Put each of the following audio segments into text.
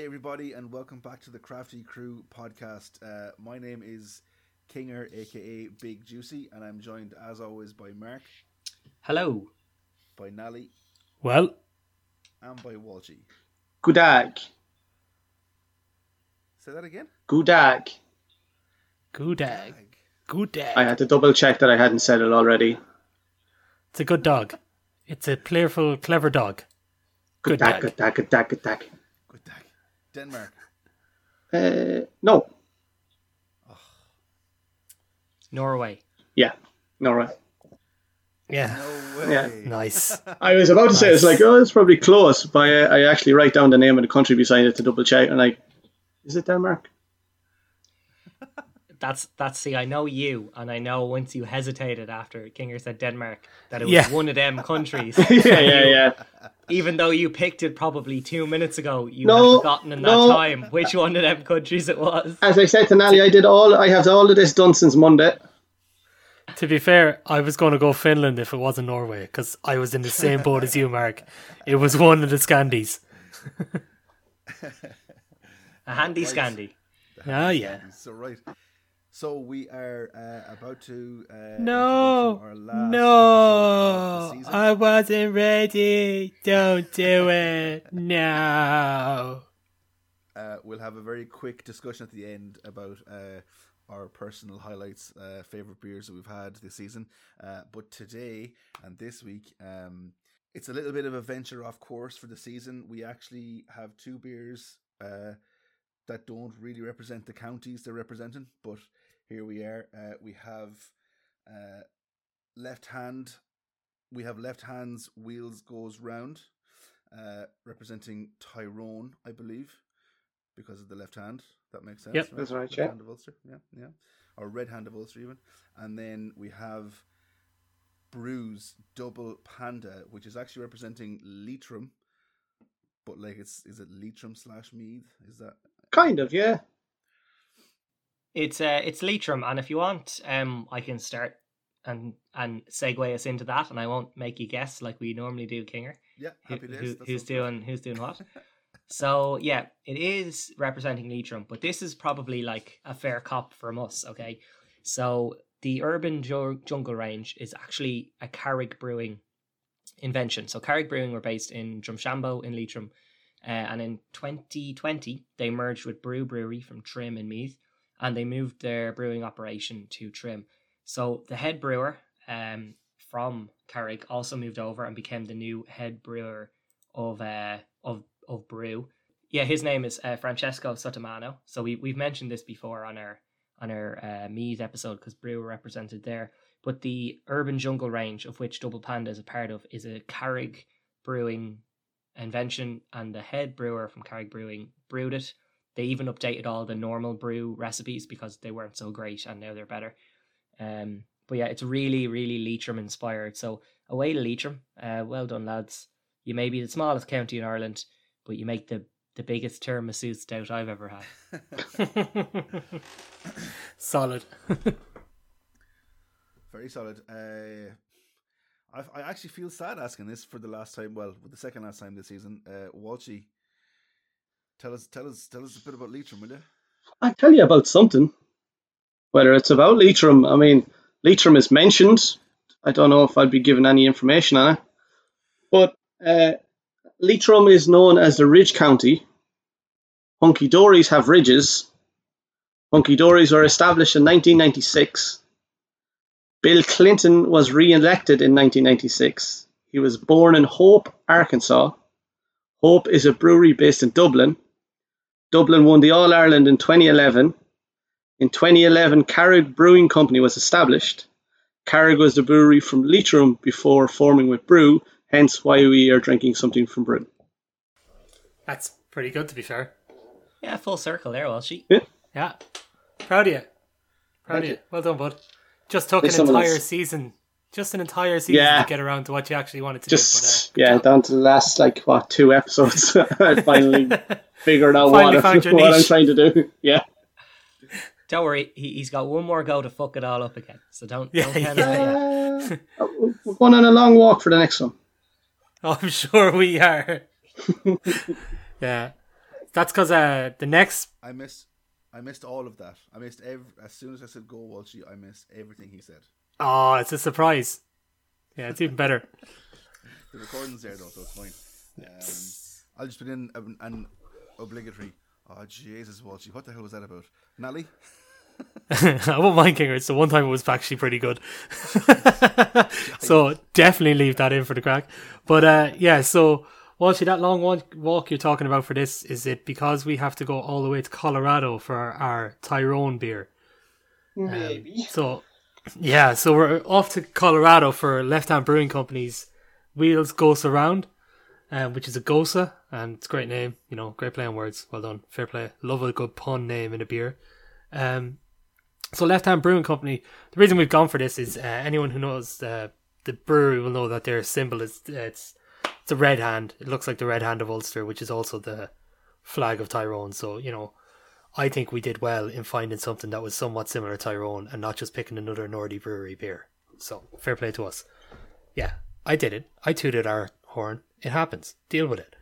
Hi, everybody, and welcome back to the Crafty Crew podcast. Uh, my name is Kinger, aka Big Juicy, and I'm joined, as always, by Mark, Hello. by Nally, Well, and by Walshy. Good dag. Say that again. Good dag. good dag. Dag. Good dag. I had to double check that I hadn't said it already. It's a good dog. It's a playful, clever dog. Good dag, dag. good dag, good dag, good dag. Good dag. Denmark. Uh, no. Norway. Yeah. Norway. Yeah. No. Yeah. Nice. I was about to say, it's like, oh, it's probably close, but I, I actually write down the name of the country beside it to double check, and like, is it Denmark? That's that's see, I know you, and I know once you hesitated after Kinger said Denmark that it was Yeah. one of them countries. yeah, yeah, yeah. Even though you picked it probably two minutes ago, you No, have forgotten in that no. time which one of them countries it was. As I said to Nally, I did all, I have all of this done since Monday. to be fair, I was going to go Finland if it wasn't Norway because I was in the same boat as you, Mark. It was one of the Scandies. A handy Right. Scandi. Ah, yeah. So right. So we are uh, about to. Uh, No, our last no. I wasn't ready. Don't do it. No. Uh, we'll have a very quick discussion at the end about uh, our personal highlights, uh, favorite beers that we've had this season. Uh, but today and this week, um, it's a little bit of a venture off course for the season. We actually have two beers uh, that don't really represent the counties they're representing, but here we are. Uh, we have uh, left hand. We have left hand's wheels goes round, uh, representing Tyrone, I believe because of the left hand. That makes sense. Yep. That's right, Left yeah. hand of Ulster, yeah, yeah, or red hand of Ulster even. And then we have Brú's Double Panda, which is actually representing Leitrim, but like it's is it Leitrim slash Meath? Is that Kind of, yeah. It's uh it's Leitrim, and if you want, um I can start and and segue us into that and I won't make you guess like we normally do, Kinger. yeah? Happy days. who- who's doing who's doing what so yeah it is representing leitrim but this is probably like a fair cop from us okay so the urban Ju- jungle range is actually a Carrig brewing invention so Carrig brewing were based in Drumshanbo in leitrim uh, and in 2020 they merged with Brú brewery from trim in meath and they moved their brewing operation to trim so the head brewer um, from Carrig also moved over and became the new head brewer of uh of of Brú. Yeah, his name is uh, Francesco Sottomano. So we we've mentioned this before on our on our uh, Meath episode because Brú represented there. But the urban jungle range of which Double Panda is a part of is a Carrig brewing invention, and the head brewer from Carrig Brewing brewed it. They even updated all the normal Brú recipes because they weren't so great, and now they're better. Um, but yeah, it's really, really Leitrim inspired. So away to Leitrim. Uh, well done, lads. You may be the smallest county in Ireland, but you make the, the biggest tiramisu stout I've ever had. Solid. Very solid. Uh, I I actually feel sad asking this for the last time. Well, the second last time this season. Uh, Walshy, tell us, tell us, tell us a bit about Leitrim, will you? I'll tell you about something. Whether it's about Leitrim, I mean, Leitrim is mentioned. I don't know if I'd be given any information on it. But uh, Leitrim is known as the Ridge County. Hunky Dories have ridges. Hunky Dories were established in 1996. Bill Clinton was re elected in 1996. He was born in Hope, Arkansas. Hope is a brewery based in Dublin. Dublin won the All Ireland in 2011. In 2011, Carrig Brewing Company was established. Carrig was the brewery from Leitrim before forming with Brú, hence why we are drinking something from Brú. That's pretty good, to be fair. yeah, full circle there, Walshy? Yeah. Proud of you. Proud Thank of you. you. Well done, bud. Just took There's an entire else. season. Just an entire season Yeah. to get around to what you actually wanted to Just, do. yeah, down to the last, like, what, two episodes. I finally But, uh, figured out Finally what, found your what I'm trying to do. Yeah. Don't worry, he, he's got one more go to fuck it all up again. So don't, Yeah, don't count yeah. Uh, we're going on a long walk for the next one. I'm sure we are. yeah. that's because uh, the next. I missed. I missed all of that. I missed every. As soon as I said "Go Walshy," I missed everything he said. Oh, it's a surprise. Yeah, it's even better. The recording's there though, so it's fine. Um, I'll just put in an, an obligatory. Oh Jesus, Walshy, what the hell was that about, Nelly? I won't mind Kinger. It's the one time it was actually pretty good. so definitely leave that in for the crack. But uh, yeah, so Walshy, that long walk, walk you're talking about for this is it because we have to go all the way to Colorado for our, our Tyrone beer. Maybe. So yeah, so we're off to Colorado for Left Hand Brewing Company's Wheels Goes Around, um, which is a Gose, and it's a great name. You know, great play on words. Well done, fair play. Love a good pun name in a beer. Um, so Left Hand Brewing Company. The reason we've gone for this is uh, anyone who knows uh, the brewery will know that their symbol is uh, it's it's a red hand. It looks like the red hand of Ulster, which is also the flag of Tyrone. So you know, I think we did well in finding something that was somewhat similar to Tyrone and not just picking another Nordy brewery beer. So fair play to us. Yeah, I did it. I tooted our horn. It happens. Deal with it.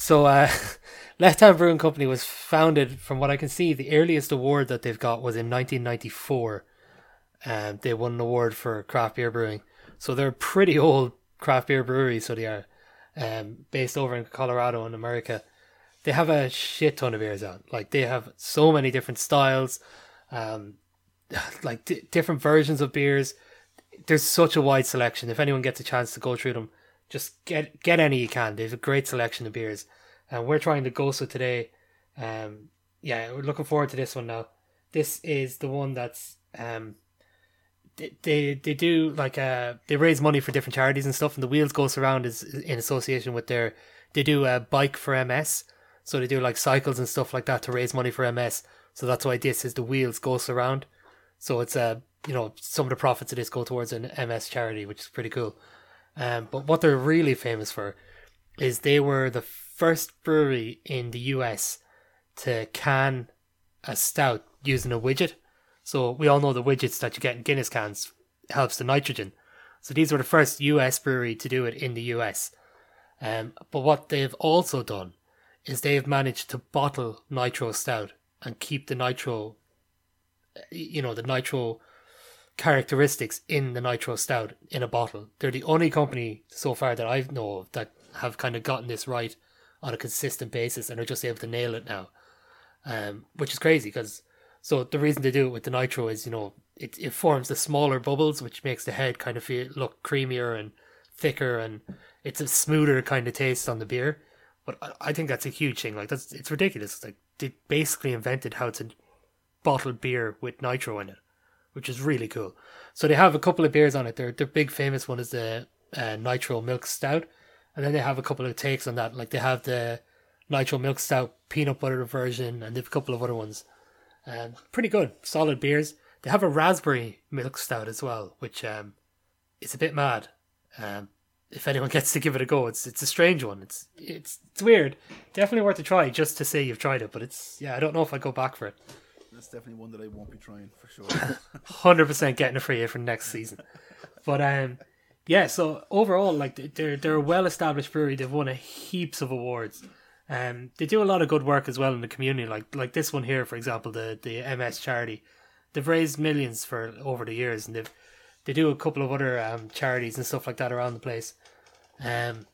So, uh, Left Hand Brewing Company was founded, from what I can see, the earliest award that they've got was in 1994. And they won an award for craft beer brewing. So they're a pretty old craft beer brewery, so they are um, based over in Colorado in America. They have a shit ton of beers out. Like they have so many different styles, um, like d- different versions of beers. There's such a wide selection. If anyone gets a chance to go through them, just get get any you can. They have a great selection of beers, and we're trying the Gose today. Um, yeah, we're looking forward to this one now. This is the one that's um, they they, they do like uh they raise money for different charities and stuff, and the Wheels Goes Around is in association with their they do a bike for MS, so they do like cycles and stuff like that to raise money for MS. So that's why this is the Wheels Goes Around. So it's a uh, you know some of the profits of this go towards an MS charity, which is pretty cool. Um, but what they're really famous for is they were the first brewery in the US to can a stout using a widget. So we all know the widgets that you get in Guinness cans helps the nitrogen. So these were the first US brewery to do it in the US. Um, but what they've also done is they've managed to bottle nitro stout and keep the nitro, you know, the nitro characteristics in the nitro stout in a bottle. They're the only company so far that I know of that have kind of gotten this right on a consistent basis and are just able to nail it now, um, which is crazy because so the reason they do it with the nitro is you know it it forms the smaller bubbles which makes the head kind of feel look creamier and thicker and it's a smoother kind of taste on the beer. But I, think that's a huge thing. Like that's it's ridiculous. It's like they basically invented how to bottle beer with nitro in it which is really cool. So they have a couple of beers on it. Their their big famous one is the uh, Nitro Milk Stout, and then they have a couple of takes on that. Like they have the Nitro Milk Stout peanut butter version, and they have a couple of other ones. Um, pretty good, solid beers. They have a raspberry milk stout as well, which um, is a bit mad. Um, if anyone gets to give it a go, it's it's a strange one. It's it's it's weird. Definitely worth a try just to say you've tried it. But it's yeah, I don't know if I go back for it that's definitely one that I won't be trying for sure. Hundred percent getting a free you for next season. But um, yeah. So overall, like they're they're a well established brewery. They've won a heaps of awards. Um, they do a lot of good work as well in the community. Like like this one here, for example, the the MS charity. They've raised millions for over the years, and they've they do a couple of other um, charities and stuff like that around the place. Um,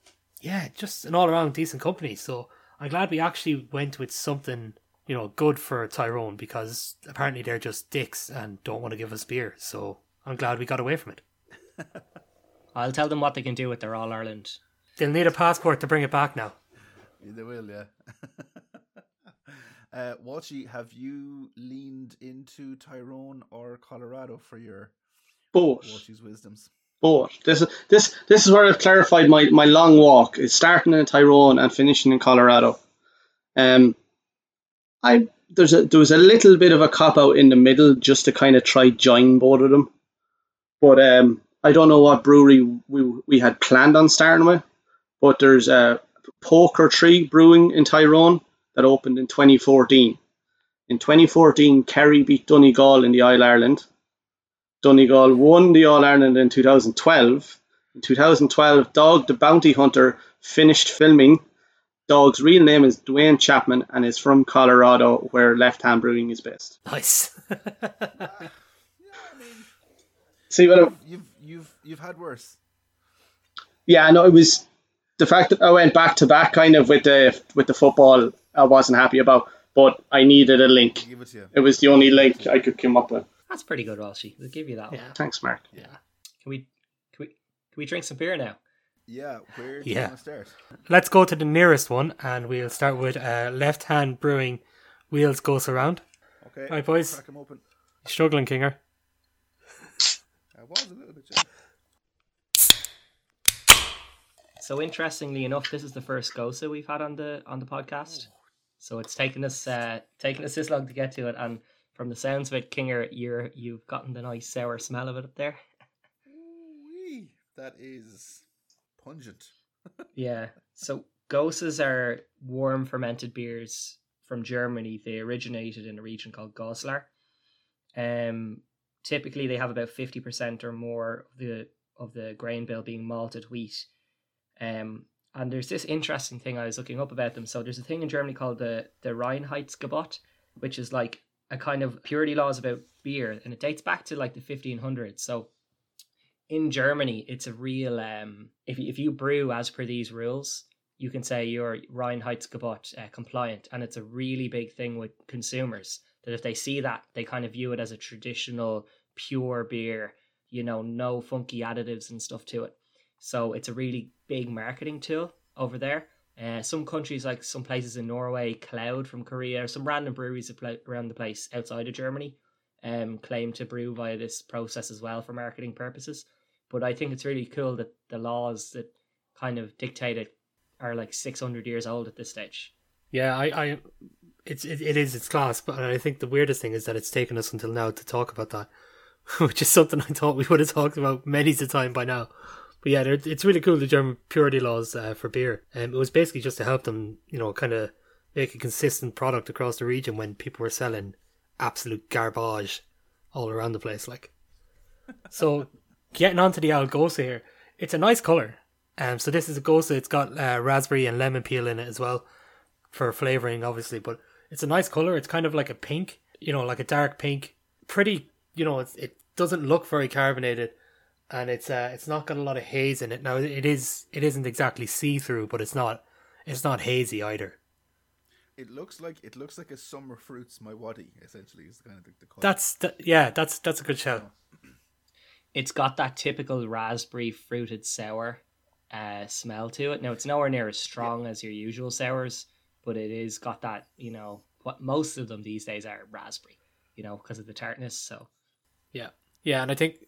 yeah, just an all around decent company. So I'm glad we actually went with something you know, good for Tyrone because apparently they're just dicks and don't want to give us beer. So I'm glad we got away from it. I'll tell them what they can do with their All Ireland. They'll need a passport to bring it back now. They will, yeah. uh, Walshy, have you leaned into Tyrone or Colorado for your both Walshy's wisdoms? Both. This is this this is where I've clarified my, my long walk. It's starting in Tyrone and finishing in Colorado. Um, I there's a there was a little bit of a cop out in the middle just to kind of try join both of them, but um, I don't know what brewery we we had planned on starting with, but there's a Pokertree Brewing in Tyrone that opened in 2014. In 2014, Kerry beat Donegal in the All Ireland. Donegal won the All Ireland in 2012. In 2012, Dog the Bounty Hunter finished filming dog's real name is Duane Chapman and is from Colorado, where Left Hand Brewing is based. Nice. Yeah, I mean, See what? I, uh, you've you've you've had worse. yeah, no, it was the fact that I went back to back kind of with the with the football. I wasn't happy about, but I needed a link. Give it to you. It was the only link I could come up with. That's pretty good, Walshy. We'll give you that Yeah. one. Thanks, Mark. Yeah. Can we can we can we drink some beer now? Yeah, where do you Yeah. want to start? Let's go to the nearest one, and we'll start with uh, Left Hand Brewing. Wheels goes around. Okay, Right, boys. crack 'em open. Struggling, Kinger. I was a little bit. Yeah. So interestingly enough, this is the first Gose we've had on the on the podcast. So it's taken us uh taken us this long to get to it, and from the sounds of it, Kinger, you're you've gotten the nice sour smell of it up there. Ooh-wee. That is pungent. Yeah. So Goses are warm fermented beers from Germany. They originated in a region called Goslar. Um, typically they have about fifty percent or more of the of the grain bill being malted wheat. Um, and there's this interesting thing I was looking up about them. So there's a thing in Germany called the the Reinheitsgebot, which is like a kind of purity laws about beer, and it dates back to like the 1500s. So in Germany, it's a real um, if if you brew as per these rules, you can say you're Reinheitsgebot uh, compliant, and it's a really big thing with consumers that if they see that, they kind of view it as a traditional pure beer, you know, no funky additives and stuff to it. So it's a really big marketing tool over there. Uh, some countries, like some places in Norway, Kloud from Korea, some random breweries around the place outside of Germany, um, claim to brew via this process as well for marketing purposes. But I think it's really cool that the laws that kind of dictate it are like 600 years old at this stage. Yeah, I, I it's it, it is its class, but I think the weirdest thing is that it's taken us until now to talk about that, which is something I thought we would have talked about many a time by now. But yeah, it's really cool the German purity laws uh, for beer. Um, it was basically just to help them, you know, kind of make a consistent product across the region when people were selling absolute garbage all around the place. Like, so getting onto the Algosa here, it's a nice color. Um, so this is a Gose. It's got uh, raspberry and lemon peel in it as well for flavoring, obviously. But it's a nice color. It's kind of like a pink, you know, like a dark pink. Pretty, you know, it doesn't look very carbonated, and it's uh, it's not got a lot of haze in it. Now it is, it isn't exactly see through, but it's not, it's not hazy either. It looks like it looks like a summer fruits MiWadi. Essentially, is kind of the, the color. That's th- yeah, that's that's a good shout. It's got that typical raspberry fruited sour uh, smell to it. Now, it's nowhere near as strong as your usual sours, but it is got that, you know, what most of them these days are raspberry, you know, because of the tartness. So, Yeah, yeah, and I think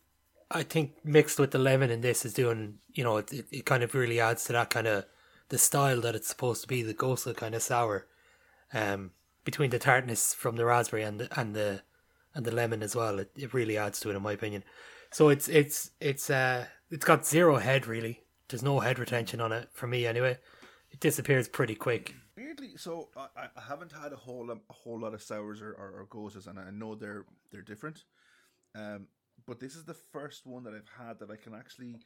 I think mixed with the lemon in this is doing, you know, it, it, it kind of really adds to that kind of the style that it's supposed to be, the ghostly kind of sour, um, between the tartness from the raspberry and the and the and the lemon as well. It, it really adds to it, in my opinion. So it's it's it's uh it's got zero head really. There's no head retention on it for me anyway. It disappears pretty quick. Weirdly, so I, I haven't had a whole a whole lot of sours or, or, or goses, and I know they're they're different. Um, but this is the first one that I've had that I can actually.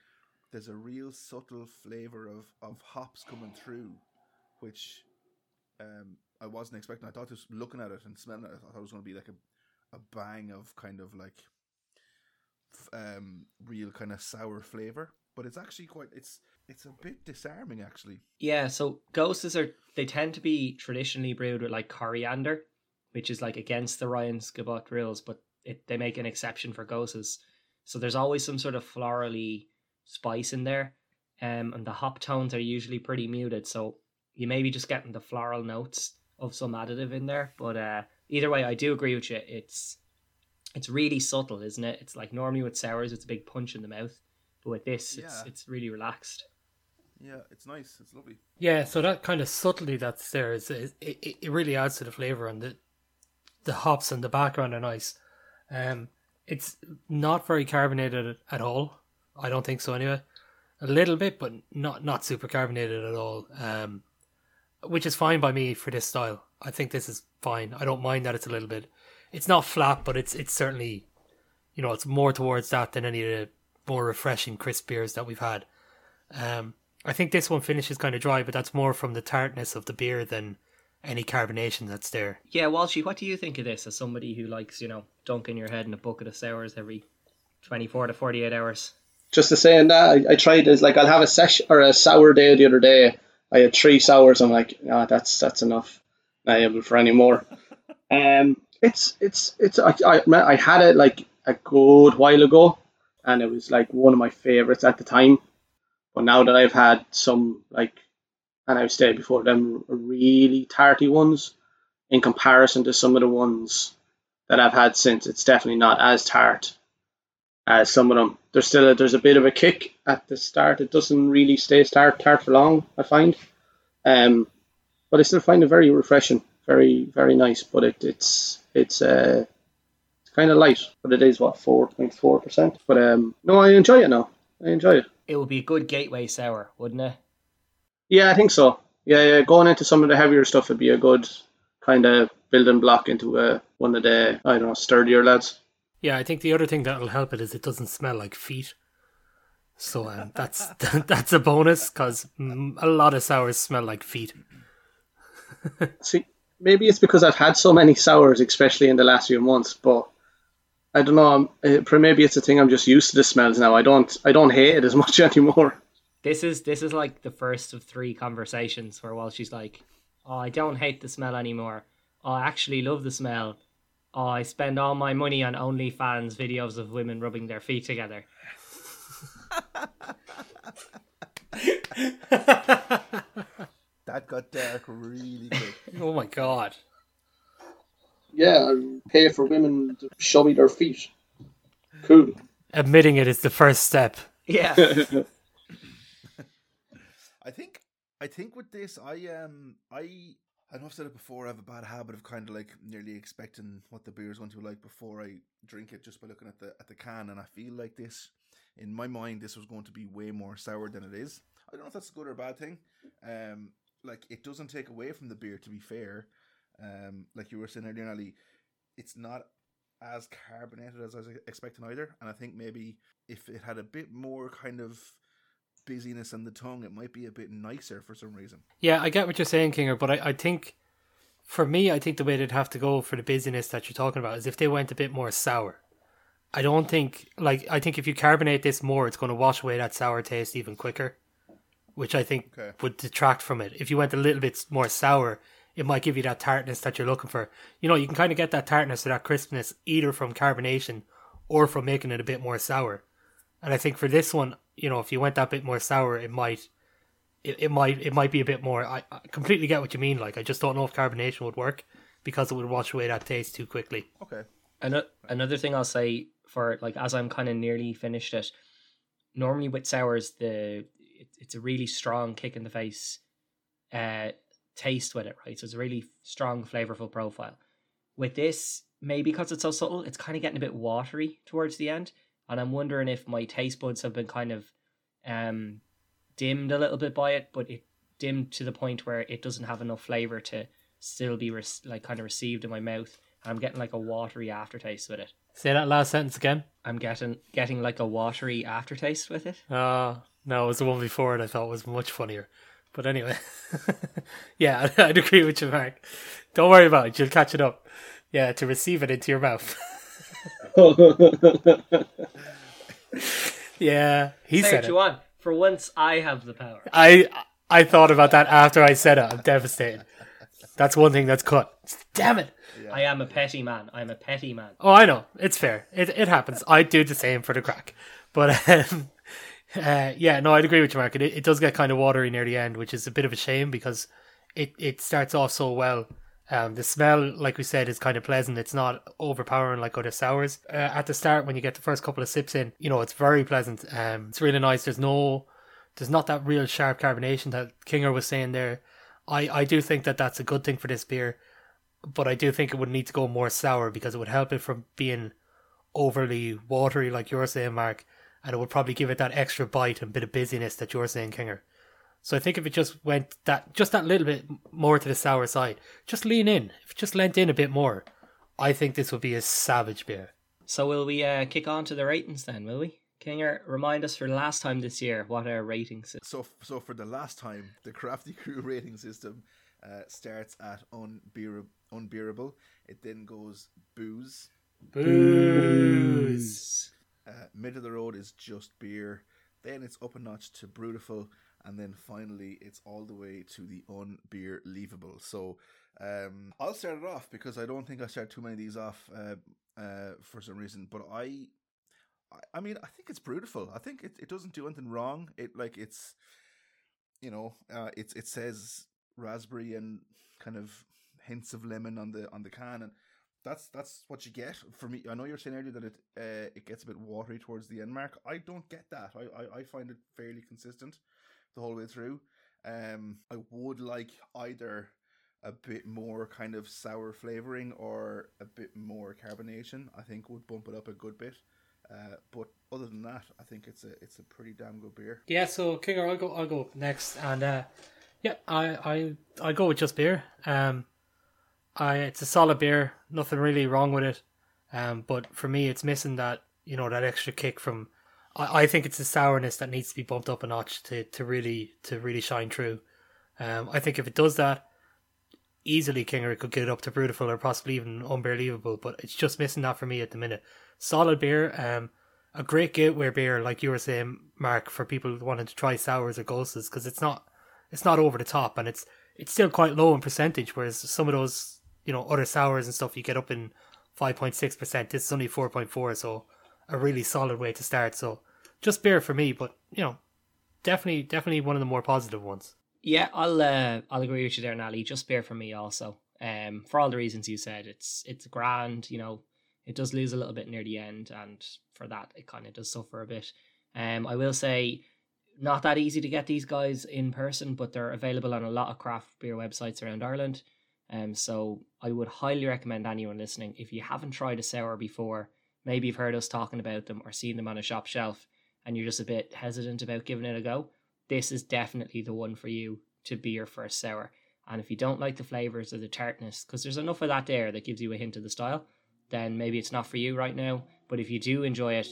There's a real subtle flavor of of hops coming through, which um I wasn't expecting. I thought just looking at it and smelling it, I thought it was going to be like a a bang of kind of like um real kind of sour flavor. But it's actually quite. It's it's a bit disarming actually. yeah, so ghosts are, they tend to be traditionally brewed with like coriander, which is like against the Reinheitsgebot rules, but it, they make an exception for ghosts. So there's always some sort of florally spice in there. Um, and the hop tones are usually pretty muted, so you may be just getting the floral notes of some additive in there. But uh, either way, I do agree with you. It's it's really subtle, isn't it? It's like normally with sours, it's a big punch in the mouth, but with this, it's Yeah. it's really relaxed. Yeah, it's nice. It's lovely. Yeah, so that kind of subtlety that's there is it, it, it really adds to the flavor and the the hops and the background are nice. Um, it's not very carbonated at all. I don't think so anyway. A little bit, but not not super carbonated at all. Um, which is fine by me for this style. I think this is fine. I don't mind that it's a little bit. It's not flat, but it's it's certainly, you know, it's more towards that than any of the more refreshing crisp beers that we've had. Um, I think this one finishes kind of dry, but that's more from the tartness of the beer than any carbonation that's there. Yeah, Walshy, what do you think of this as somebody who likes, you know, dunking your head in a bucket of sours every 24 to 48 hours? Just to say in that, I, I tried is like I'll have a sesh or a sour day the other day. I had three sours. I'm like, ah, that's that's enough. Not able for any more. Um, it's it's it's I, I I had it like a good while ago, and it was like one of my favorites at the time. But now that I've had some like, and I've stayed before them really tarty ones, in comparison to some of the ones that I've had since, it's definitely not as tart as some of them. There's still a, there's a bit of a kick at the start. It doesn't really stay tart tart for long. I find, um, but I still find it very refreshing, very very nice. But it, it's it's uh it's kind of light, but it is what four point four percent. But um, no, I enjoy it now. I enjoy it. It would be a good gateway sour, wouldn't it? Yeah, I think so. Yeah, yeah. Going into some of the heavier stuff would be a good kind of building block into uh, one of the I don't know sturdier lads. Yeah, I think the other thing that'll help it is it doesn't smell like feet. So um, that's that's a bonus because a lot of sours smell like feet. See, maybe it's because I've had so many sours, especially in the last few months. But I don't know. Maybe it's a thing I'm just used to the smells now. I don't I don't hate it as much anymore. This is this is like the first of three conversations where Walshy's like, "Oh, I don't hate the smell anymore. Oh, I actually love the smell. Oh, I spend all my money on OnlyFans videos of women rubbing their feet together." That got dark really quick. Oh my god! Yeah, I pay for women to show me their feet. Cool. Admitting it is the first step. Yeah. I think I think with this I um I I know I've said it before, I have a bad habit of kind of like nearly expecting what the beer is going to be like before I drink it just by looking at the at the can and I feel like this in my mind this was going to be way more sour than it is. I don't know if that's a good or a bad thing. Um like it doesn't take away from the beer to be fair. Um like you were saying earlier, Ali, it's not as carbonated as I was expecting either. And I think maybe if it had a bit more kind of busyness on the tongue, it might be a bit nicer for some reason. Yeah, I get what you're saying, Kinger, but I, I think for me, I think the way they'd have to go for the busyness that you're talking about is if they went a bit more sour. I don't think like I think if you carbonate this more, it's going to wash away that sour taste even quicker, which I think Okay. would detract from it. If you went a little bit more sour, it might give you that tartness that you're looking for. You know, you can kind of get that tartness or that crispness either from carbonation or from making it a bit more sour. And I think for this one, you know, if you went that bit more sour, it might, it, it might, it might be a bit more. I, I completely get what you mean. Like, I just don't know if carbonation would work because it would wash away that taste too quickly. Okay. Ano- Another thing I'll say for like as I'm kind of nearly finished it. Normally with sours, the it, it's a really strong kick in the face, uh, taste with it, right? So it's a really strong flavorful profile. With this, maybe because it's so subtle, it's kind of getting a bit watery towards the end, and I'm wondering if my taste buds have been kind of um dimmed a little bit by it, but it dimmed to the point where it doesn't have enough flavor to still be re- like kind of received in my mouth. I'm getting like a watery aftertaste with it. Say that last sentence again. I'm getting getting like a watery aftertaste with it. Uh, no, it was the one before it I thought was much funnier. But anyway, yeah, I'd agree with you, Mark. Don't worry about it. You'll catch it up. Yeah, to receive it into your mouth. yeah, he Say said what it. you want. For once, I have the power. I I thought about that after I said it. I'm devastated. That's one thing that's cut. Damn it. I am a petty man. I'm a petty man. Oh, I know. It's fair. It it happens. I do the same for the crack. But um, uh, yeah, no, I'd agree with you, Mark. It, it does get kind of watery near the end, which is a bit of a shame because it, it starts off so well. Um, the smell, like we said, is kind of pleasant. It's not overpowering like other sours. Uh, at the start, when you get the first couple of sips in, you know, it's very pleasant. Um, it's really nice. There's no, there's not that real sharp carbonation that Kinger was saying there. I, I do think that that's a good thing for this beer but I do think it would need to go more sour because it would help it from being overly watery, like you're saying, Mark, and it would probably give it that extra bite and bit of busyness that you're saying, Kinger. So I think if it just went that just that little bit more to the sour side, just lean in, if it just lent in a bit more, I think this would be a savage beer. So will we uh, kick on to the ratings then? Will we? Kinger, remind us for the last time this year what our ratings is. So, so for the last time, the Crafty Crew rating system uh, starts at unbearable, unbearable. It then goes booze. Booze. Uh, mid of the road is just beer. Then it's up a notch to brutiful, and then finally it's all the way to the unbeer leavable. So um, I'll start it off because I don't think I start too many of these off uh, uh, for some reason. But I, I, I mean, I think it's beautiful. I think it, it doesn't do anything wrong. It like it's, you know, uh, it's it says raspberry and kind of hints of lemon on the on the can, and that's that's what you get for me. I know you're saying earlier that it uh, it gets a bit watery towards the end mark. I don't get that. I, I, I find it fairly consistent the whole way through. Um, I would like either a bit more kind of sour flavoring or a bit more carbonation. I think would bump it up a good bit. Uh, but other than that, I think it's a it's a pretty damn good beer. Yeah, so Kinger, I'll go. I'll go next, and uh, yeah, I I I go with just beer. Um, I it's a solid beer. Nothing really wrong with it. Um, but for me, it's missing that you know that extra kick from. I, I think it's the sourness that needs to be bumped up a notch to, to really to really shine through. Um, I think if it does that, easily Kinger could get it up to beautiful or possibly even unbelievable. But it's just missing that for me at the minute. Solid beer. Um, a great gateway beer, like you were saying, Mark, for people wanting to try sours or ghosts, because it's not it's not over the top and it's it's still quite low in percentage. Whereas some of those you know other sours and stuff you get up in 5.6%. This is only 4.4, so a really solid way to start. So just beer for me, but you know, definitely definitely one of the more positive ones. Yeah, I'll uh, I'll agree with you there, Nally. Just beer for me also. Um, for all the reasons you said, it's it's grand. You know, it does lose a little bit near the end, and for that, it kind of does suffer a bit. Um, I will say, not that easy to get these guys in person, but they're available on a lot of craft beer websites around Ireland. Um, so I would highly recommend anyone listening if you haven't tried a sour before, maybe you've heard us talking about them or seen them on a shop shelf, and you're just a bit hesitant about giving it a go. This is definitely the one for you to be your first sour. And if you don't like the flavors or the tartness, because there's enough of that there that gives you a hint of the style, then maybe it's not for you right now. But if you do enjoy it,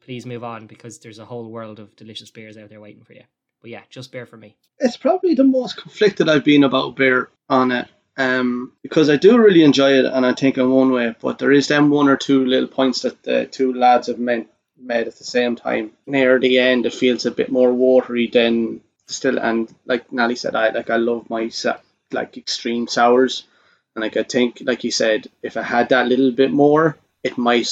please move on because there's a whole world of delicious beers out there waiting for you. But yeah, just beer for me. It's probably the most conflicted I've been about beer on it. Um, because I do really enjoy it, and I think in one way, but there is them one or two little points that the two lads have made, made at the same time. Near the end, it feels a bit more watery than still, and like Nally said, I like I love my like extreme sours, and like I think, like you said, if I had that little bit more, it might,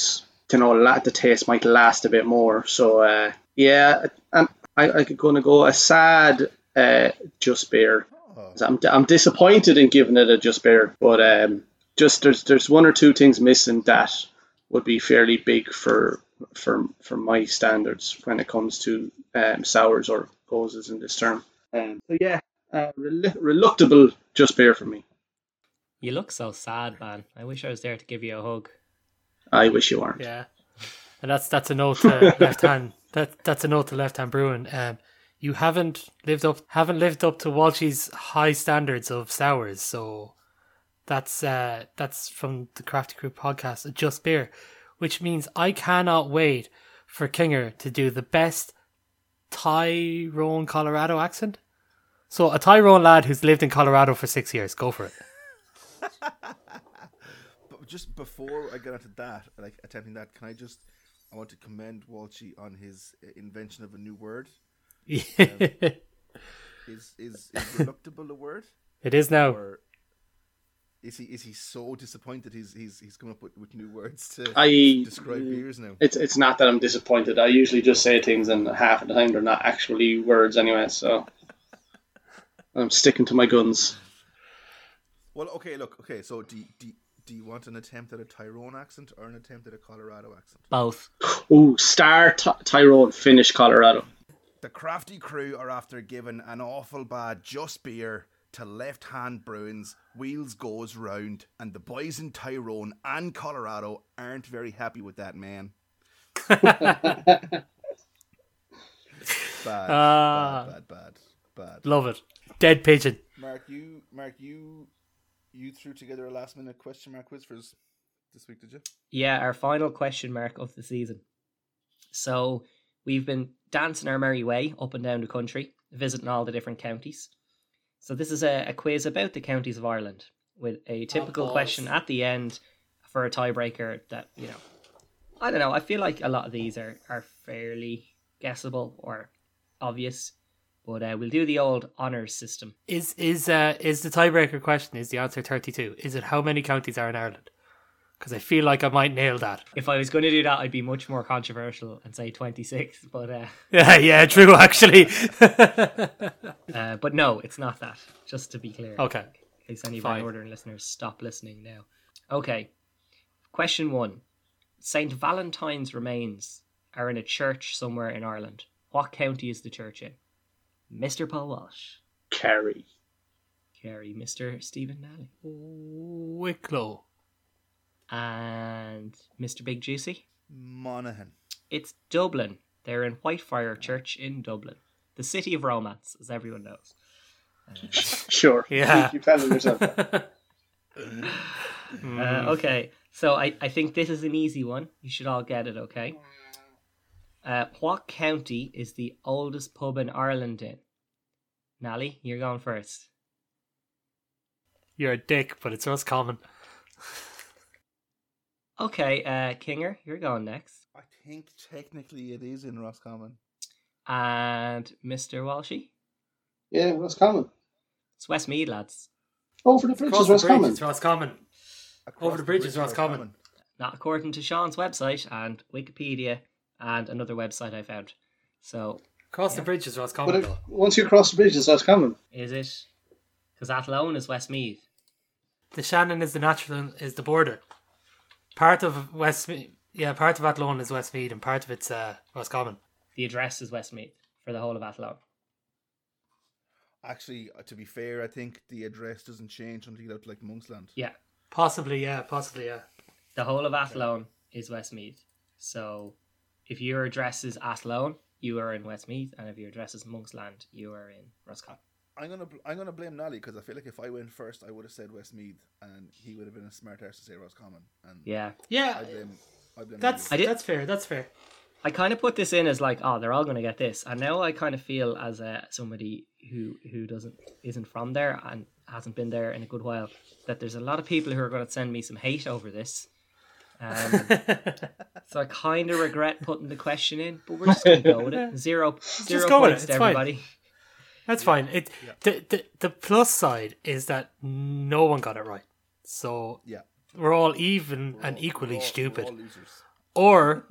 you know, the taste might last a bit more. So uh, yeah, and I I'm gonna go a sad uh, just beer I'm, I'm disappointed in giving it a just bear, but um, just there's there's one or two things missing that would be fairly big for for for my standards when it comes to um, sours or goses in this term. Um, so yeah, uh, rel- reluctable just bear for me. You look so sad, man. I wish I was there to give you a hug. I wish you weren't. Yeah, and that's that's a note to left hand. That that's a note to left hand brewing. Um, you haven't lived up haven't lived up to Walshy's high standards of sours. So that's uh, that's from the Crafty Crew podcast, Just Beer, which means I cannot wait for Kinger to do the best Tyrone, Colorado accent. So a Tyrone lad who's lived in Colorado for six years, go for it. but just before I get into that, like attempting that, can I just I want to commend Walshy on his invention of a new word um, is is is reluctable a word? It is now. Or is he is he so disappointed he's he's he's coming up with, with new words to I, describe beers now? It's it's not that I'm disappointed. I usually just say things and half of the time they're not actually words anyway, so I'm sticking to my guns. Well, okay, look, okay, so do, do, do you want an attempt at a Tyrone accent or an attempt at a Colorado accent? Both. Oh, star t- Tyrone, finish Colorado. The crafty crew are after giving an awful bad just beer to left hand Bruins. Wheels goes round, and the boys in Tyrone and Colorado aren't very happy with that man. bad, uh, bad, bad, bad, bad. Love it. Dead pigeon. Mark, you, Mark, you, you threw together a last minute question mark quiz for us this week, did you? Yeah, our final question mark of the season. So we've been dancing our merry way up and down the country, visiting all the different counties. So this is a, a quiz about the counties of Ireland with a typical balls. question at the end for a tiebreaker that, you know, I don't know. I feel like a lot of these are, are fairly guessable or obvious, but uh, we'll do the old honours system. Is is uh is the tiebreaker question? Is the answer thirty two? Is it how many counties are in Ireland? Because I feel like I might nail that. If I was going to do that, I'd be much more controversial and say 26, but uh, Yeah, yeah, true. Actually. uh, but no, it's not that. Just to be clear. okay. in case any of our Fine. northern listeners stop listening now. Okay. Question one. St. Valentine's remains are in a church somewhere in Ireland. What county is the church in? Mr. Paul Walsh. Kerry. Kerry, Mr. Stephen Nally. Wicklow. And Mr. Big Juicy. Monaghan. It's Dublin. They're in Whitefriar Church in Dublin. The city of romance, as everyone knows. Sure. Yeah. Keep telling yourself that. Uh, okay, so I, I think this is an easy one. You should all get it, okay? Uh, what county is the oldest pub in Ireland in? Nally, you're going first. You're a dick, but it's most common. Okay, uh, Kinger, you're going next. I think technically it is in Roscommon. And Mr. Walshy? Yeah, what's common? It's Westmeath, lads. Over the bridge Across is the what's bridge, common. it's Roscommon. Across Over the bridge is is Roscommon. Not according to Sean's website and Wikipedia and another website I found. So, Across the Yeah. bridge is But Roscommon. it, though. once you cross the bridge, is what's common. is it? Because Athlone is Westmeath. The Shannon is the natural is the border. Part of Westmeath, yeah, part of Athlone is Westmeath, and part of it's uh, Roscommon. The address is Westmeath for the whole of Athlone. Actually, uh, to be fair, I think the address doesn't change until you get out to like Monksland. Yeah, Possibly, yeah, possibly, yeah. the whole of Athlone is Westmeath. So if your address is Athlone, you are in Westmeath, and if your address is Monksland, you are in Roscommon. I'm gonna I'm gonna blame Nally because I feel like if I went first, I would have said Westmeath, and he would have been a smart ass to say Roscommon. And Yeah. Yeah, I blame I blame. that's I did- that's fair. That's fair. I kind of put this in as like, oh, they're all going to get this, and now I kind of feel as a somebody who who doesn't isn't from there and hasn't been there in a good while that there's a lot of people who are going to send me some hate over this. Um, so I kind of regret putting the question in, but we're just going to go with it. Zero, zero go with points it, to it's fine. Everybody. That's fine. It the, the the plus side is that no one got it right, so Yeah, we're all even We're and all- equally we're all- stupid, We're all losers. or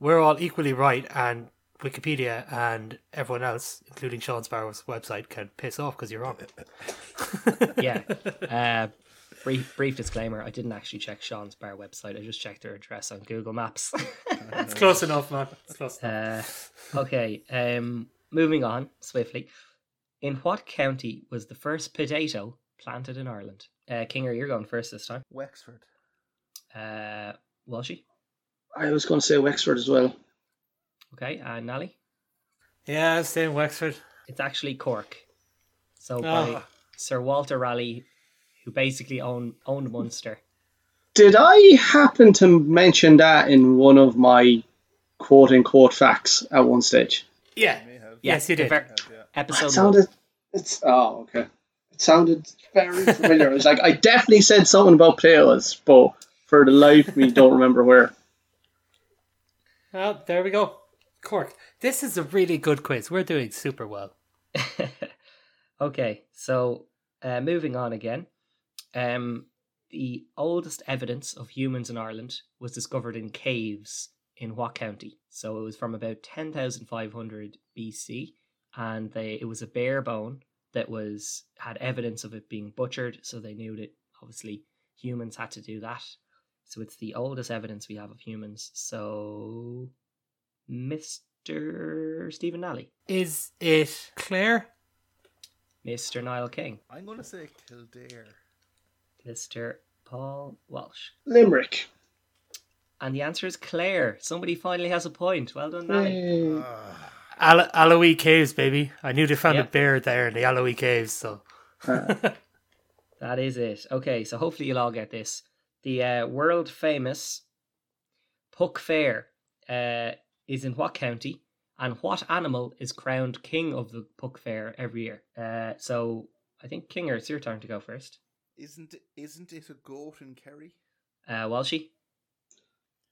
we're all equally right, and Wikipedia and everyone else, including Sean's Bar's website, can piss off because you're wrong. yeah. Uh, brief brief disclaimer: I didn't actually check Sean's bar website. I just checked their address on Google Maps. It's close enough, man. It's close enough. uh, okay. Um, moving on swiftly. In what county was the first potato planted in Ireland? Uh, Kinger, you're going first this time. Wexford. Uh, Walshy. I was going to say Wexford as well. Okay, and Nally. yeah, I'm staying Wexford. It's actually Cork. So by Ah. Sir Walter Raleigh, who basically owned owned Munster. Did I happen to mention that in one of my quote unquote facts at one stage? Yeah. Yes, you did. ver- Have, yeah. Episode It one. sounded. It's oh okay. It sounded very familiar. It was like I definitely said something about potatoes, but for the life of me, don't remember where. Well, there we go. Cork. This is a really good quiz. We're doing super well. okay, so uh, moving on again. Um, the oldest evidence of humans in Ireland was discovered in caves in what county? So it was from about 10,500 BC, and they it was a bare bone that was had evidence of it being butchered, so they knew that obviously humans had to do that. So it's the oldest evidence we have of humans. So, Mr. Stephen Nally, Is it Clare? Mr. Niall King. I'm gonna say Kildare. Mr. Paul Walsh. Limerick. And the answer is Clare. Somebody finally has a point. Well done, Nally. Hmm. Ah. Yay. Al- Aillwee Caves, baby. I knew they found Yep. a bear there in the Aillwee Caves, so. That is it. Okay, so hopefully you'll all get this. The uh, world famous Puck Fair uh, is in what county? And what animal is crowned king of the Puck Fair every year? Uh, so I think Kinger, it's your turn to go first. Isn't it, isn't it a goat in Kerry? Uh, Walshy,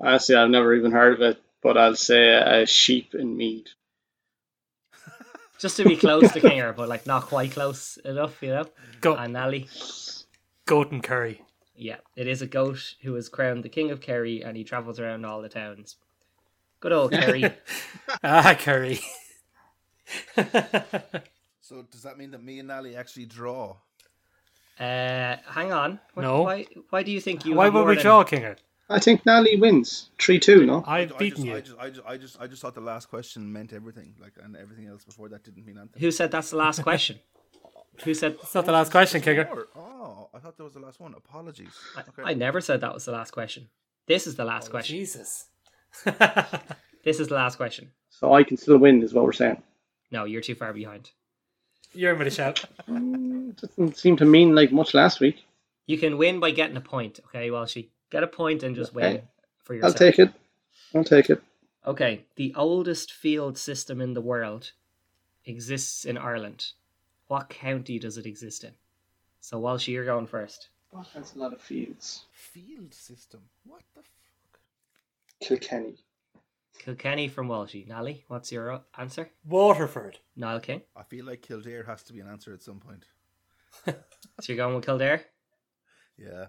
Honestly, I've never even heard of it, but I'll say a sheep in Meath. Just to be close to Kinger, but like not quite close enough, you know. Go, And Nally, goat and Kerry. yeah, it is a goat who is crowned the king of Kerry, and he travels around all the towns. Good old Kerry. Ah, Kerry. So does that mean that me and Nally actually draw? uh, hang on. Why, No. Why? Why do you think you? Why have would we than- draw, Kinger? I think Nally wins three two. No, I've I beaten just, you. I just, I just, I just, I just thought the last question meant everything, like, and everything else before that didn't mean anything. Who said that's the last question? Who said? It's not the last question, Kinger. Or- Oh, I thought that was the last one. Apologies. I, Okay. I never said that was the last question. This is the last Oh, question. Jesus. This is the last question. so I can still win, is what we're saying. No, you're too far behind. You're in with a shout. Mm, doesn't seem to mean like much last week. You can win by getting a point. Okay, well, she get a point and just win Okay. for I'll take it. I'll take it. Okay, the oldest field system in the world exists in Ireland. What county does it exist in? So, Walsh, you're going first. Oh, that's a lot of fields. Field system. What the fuck? Kilkenny. Kilkenny from Walshy. Nally, what's your uh, answer? Waterford. Niall King. I feel like Kildare has to be an answer at some point. So you're going with Kildare? Yeah.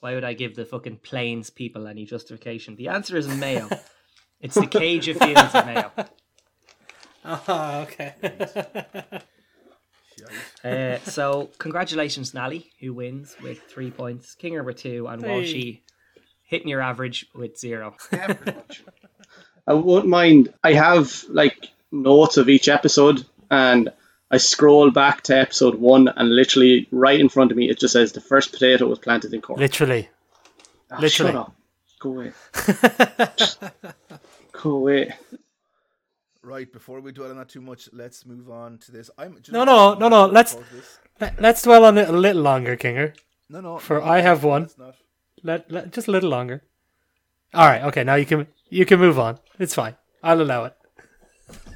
Why would I give the fucking Plains people any justification? The answer is Mayo. it's the cage of fields at Mayo. Ah, okay. Uh, so congratulations, Nally, who wins with three points. Kinger with two, and Hey. Walshy hitting your average with zero. I won't mind. I have like notes of each episode, and I scroll back to episode one, and literally right in front of me, it just says the first potato was planted in Cork. Literally. Ah, literally. Shut up. Go away. Go away. Right, before we dwell on that too much, let's move on to this. I'm just No, no, no, no, let's- Let- Let's dwell on it a little longer, Kinger. No, no. For no, I have one. Let, let just a little longer. All right. Okay. Now you can you can move on. It's fine. I'll allow it.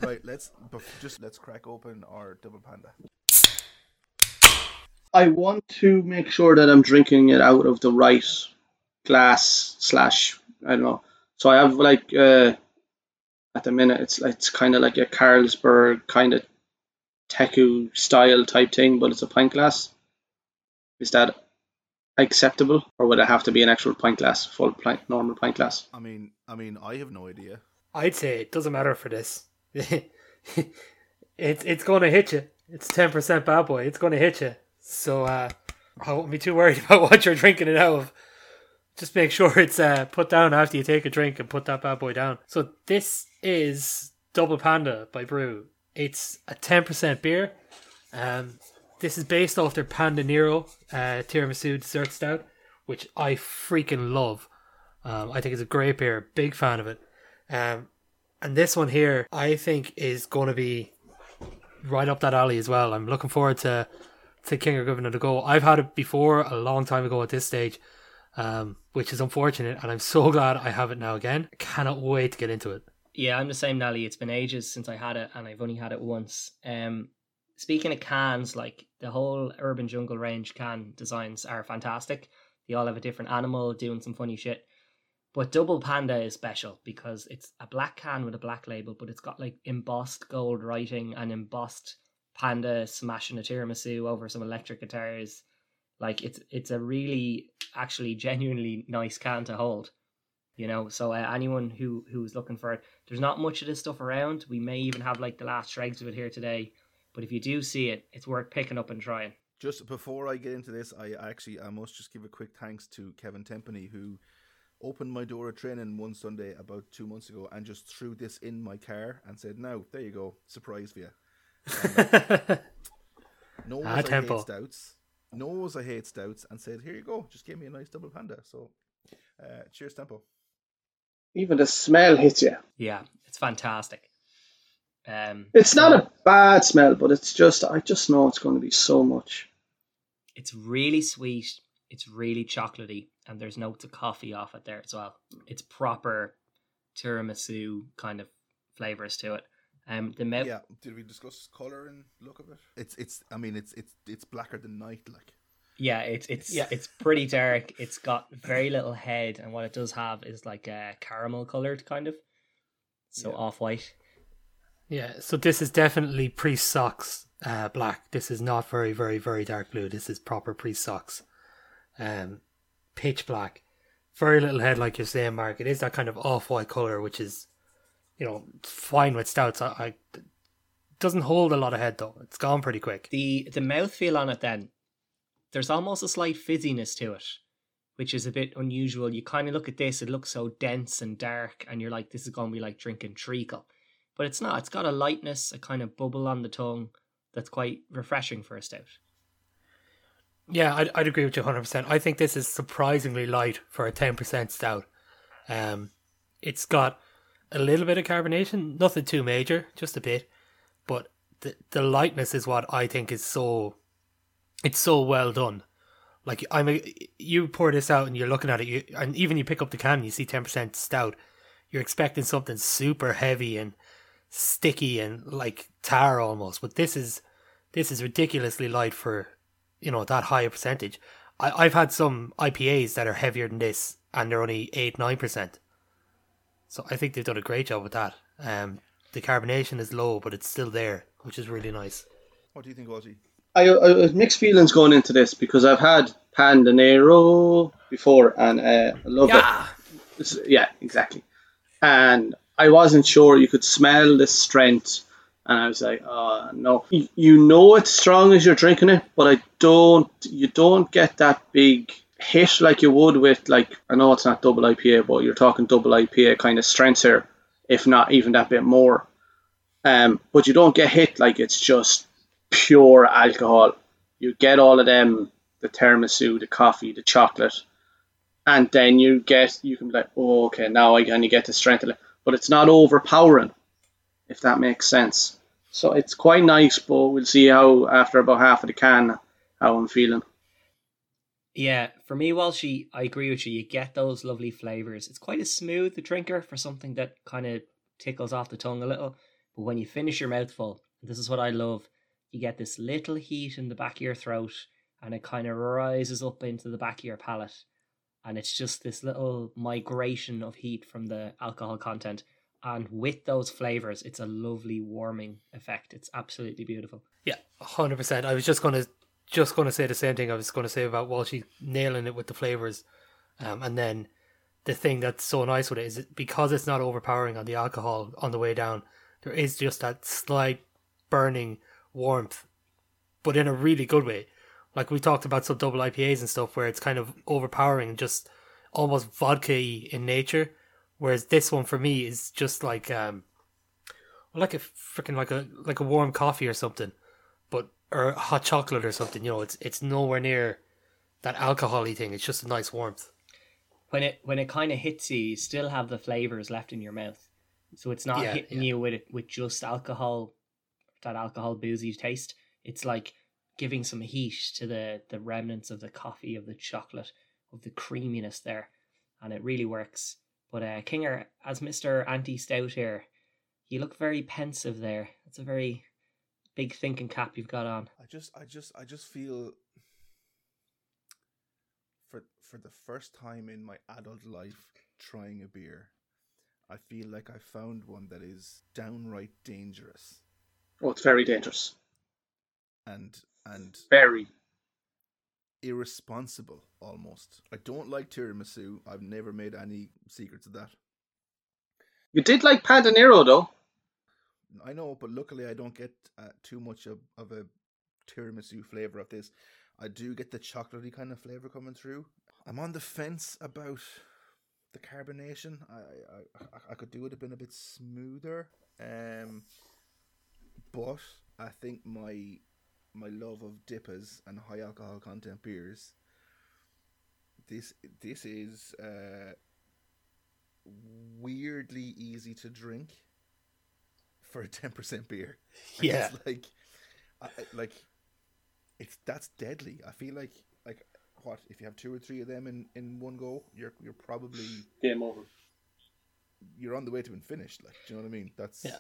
Right, let's bef- just let's crack open our double panda. I want to make sure that I'm drinking it out of the right glass slash I don't know. So I have like uh, at the minute it's like it's kind of like a Carlsberg kind of Teku style type thing, but it's a pint glass. Is that acceptable, or would it have to be an actual pint glass, full pint, normal pint glass? I mean, I mean, I have no idea. I'd say it doesn't matter for this. it's it's going to hit you. It's ten percent bad boy. It's going to hit you. So uh, I won't be too worried about what you're drinking it out of. Just make sure it's uh, put down after you take a drink and put that bad boy down. So this is Double Panda by Brú. It's a ten percent beer. Um, this is based off their Panda Nero uh, tiramisu dessert stout, which I freaking love. Um, I think it's a great beer. Big fan of it. Um, and this one here, I think, is going to be right up that alley as well. I'm looking forward to to King giving it a go. I've had it before a long time ago at this stage, um, which is unfortunate, and I'm so glad I have it now again. I cannot wait to get into it. Yeah, I'm the same, Nally. It's been ages since I had it, and I've only had it once. Um, speaking of cans, like the whole Urban Jungle range can designs are fantastic. They all have a different animal doing some funny shit. But Double Panda is special because it's a black can with a black label, but it's got like embossed gold writing and embossed panda smashing a tiramisu over some electric guitars. Like it's it's a really actually genuinely nice can to hold. You know, so uh, anyone who who's looking for it, there's not much of this stuff around. We may even have like the last shreds of it here today. But if you do see it, it's worth picking up and trying. Just before I get into this, I actually I must just give a quick thanks to Kevin Tempany who opened my door at training one Sunday about two months ago and just threw this in my car and said, "Now there you go, surprise for you." no Knows Ah, I tempo. hate stouts. Knows I hate stouts and said, "Here you go, just give me a nice double panda." So, uh, cheers, tempo. Even the smell hits you. Yeah, it's fantastic. Um, It's not a bad smell, but it's just I just know it's going to be so much. It's really sweet. It's really chocolatey, and there's notes of coffee off it there as well. It's proper tiramisu kind of flavors to it. Um, the mouth. Yeah, did we discuss color and look of it? It's it's. I mean, it's it's it's blacker than night. Like Yeah, it's it's Yeah. it's pretty dark. It's got very little head, and what it does have is like a caramel colored kind of, so Yeah. off white. Yeah, so this is definitely priest socks uh, black. This is not very, very, very dark blue. This is proper priest socks. Um, pitch black. Very little head, like you're saying, Mark. It is that kind of off white color, which is, you know, fine with stouts. I, I doesn't hold a lot of head though. It's gone pretty quick. The the mouthfeel on it then, there's almost a slight fizziness to it, which is a bit unusual. You kind of look at this, it looks so dense and dark, and you're like, this is going to be like drinking treacle. But it's not. It's got a lightness, a kind of bubble on the tongue that's quite refreshing for a stout. Yeah, I'd, I'd agree with you 100%. I think this is surprisingly light for a 10% stout. Um, it's got a little bit of carbonation, nothing too major, just a bit. But the, the lightness is what I think is so, it's so well done. Like, I'm a, you pour this out and you're looking at it, you, and even you pick up the can and you see 10% stout, you're expecting something super heavy and sticky and like tar almost. But this is, this is ridiculously light for you know that high a percentage. I, I've had some IPAs that are heavier than this, and they're only eight nine percent. So I think they've done a great job with that. Um, the carbonation is low, but it's still there, which is really nice. what do you think, Walty? I, I have mixed feelings going into this because I've had Panda Nero before and uh, I love it. It's- yeah, exactly. And I wasn't sure you could smell the strength, and I was like, oh no. You, know it's strong as you're drinking it, but I don't. You don't get that big hit like you would with like I know it's not double IPA, but you're talking double IPA kind of strength here, if not even that bit more. Um, but you don't get hit like it's just pure alcohol. You get all of them, the tiramisu, the coffee, the chocolate, and then you get you can be like, oh, okay, now I can you get the strength of it, but it's not overpowering, if that makes sense. So it's quite nice, but we'll see how after about half of the can how I'm feeling. Yeah, for me, Walshy, I agree with you. You get those lovely flavors. It's quite a smooth drinker for something that kind of tickles off the tongue a little. But when you finish your mouthful, this is what I love. You get this little heat in the back of your throat, and it kind of rises up into the back of your palate, and it's just this little migration of heat from the alcohol content. And with those flavors, it's a lovely warming effect. It's absolutely beautiful. Yeah, hundred percent. I was just gonna just gonna say the same thing I was gonna say about while Walshy nailing it with the flavors, um, and then the thing that's so nice with it is because it's not overpowering on the alcohol on the way down. There is just that slight burning warmth, but in a really good way. Like we talked about some double IPAs and stuff where it's kind of overpowering and just almost vodka in nature. Whereas this one for me is just like um like a freaking like a like a warm coffee or something, but or hot chocolate or something. You know, it's it's nowhere near that alcoholy thing. It's just a nice warmth. when it when it kind of hits you, you still have the flavors left in your mouth. So it's not Yeah, hitting yeah. you with it with just alcohol, that alcohol boozy taste. It's like giving some heat to the the remnants of the coffee, of the chocolate, of the creaminess there, and it really works. But uh, Kinger, as Mister Anti Stout here, you look very pensive there. That's a very big thinking cap you've got on. I just, I just, I just feel for for the first time in my adult life trying a beer, I feel like I found one that is downright dangerous Oh, it's very dangerous. and and Very. Irresponsible almost. I don't like tiramisu. I've never made any secrets of that. You did like Panda Nero though. I know, but luckily I don't get uh, too much of, of a tiramisu flavor of this. I do get the chocolatey kind of flavor coming through. I'm on the fence about the carbonation. I I, I, I could do it a bit a bit smoother. Um, but I think my my love of dippers and high alcohol content beers. This this is uh, weirdly easy to drink for a ten percent beer. Like, Yeah. like, I, I- like, it's that's deadly. I feel like like what if you have two or three of them in in one go, you're you're probably Game over. you're on the way to being finished. Like, do you know what I mean? That's Yeah.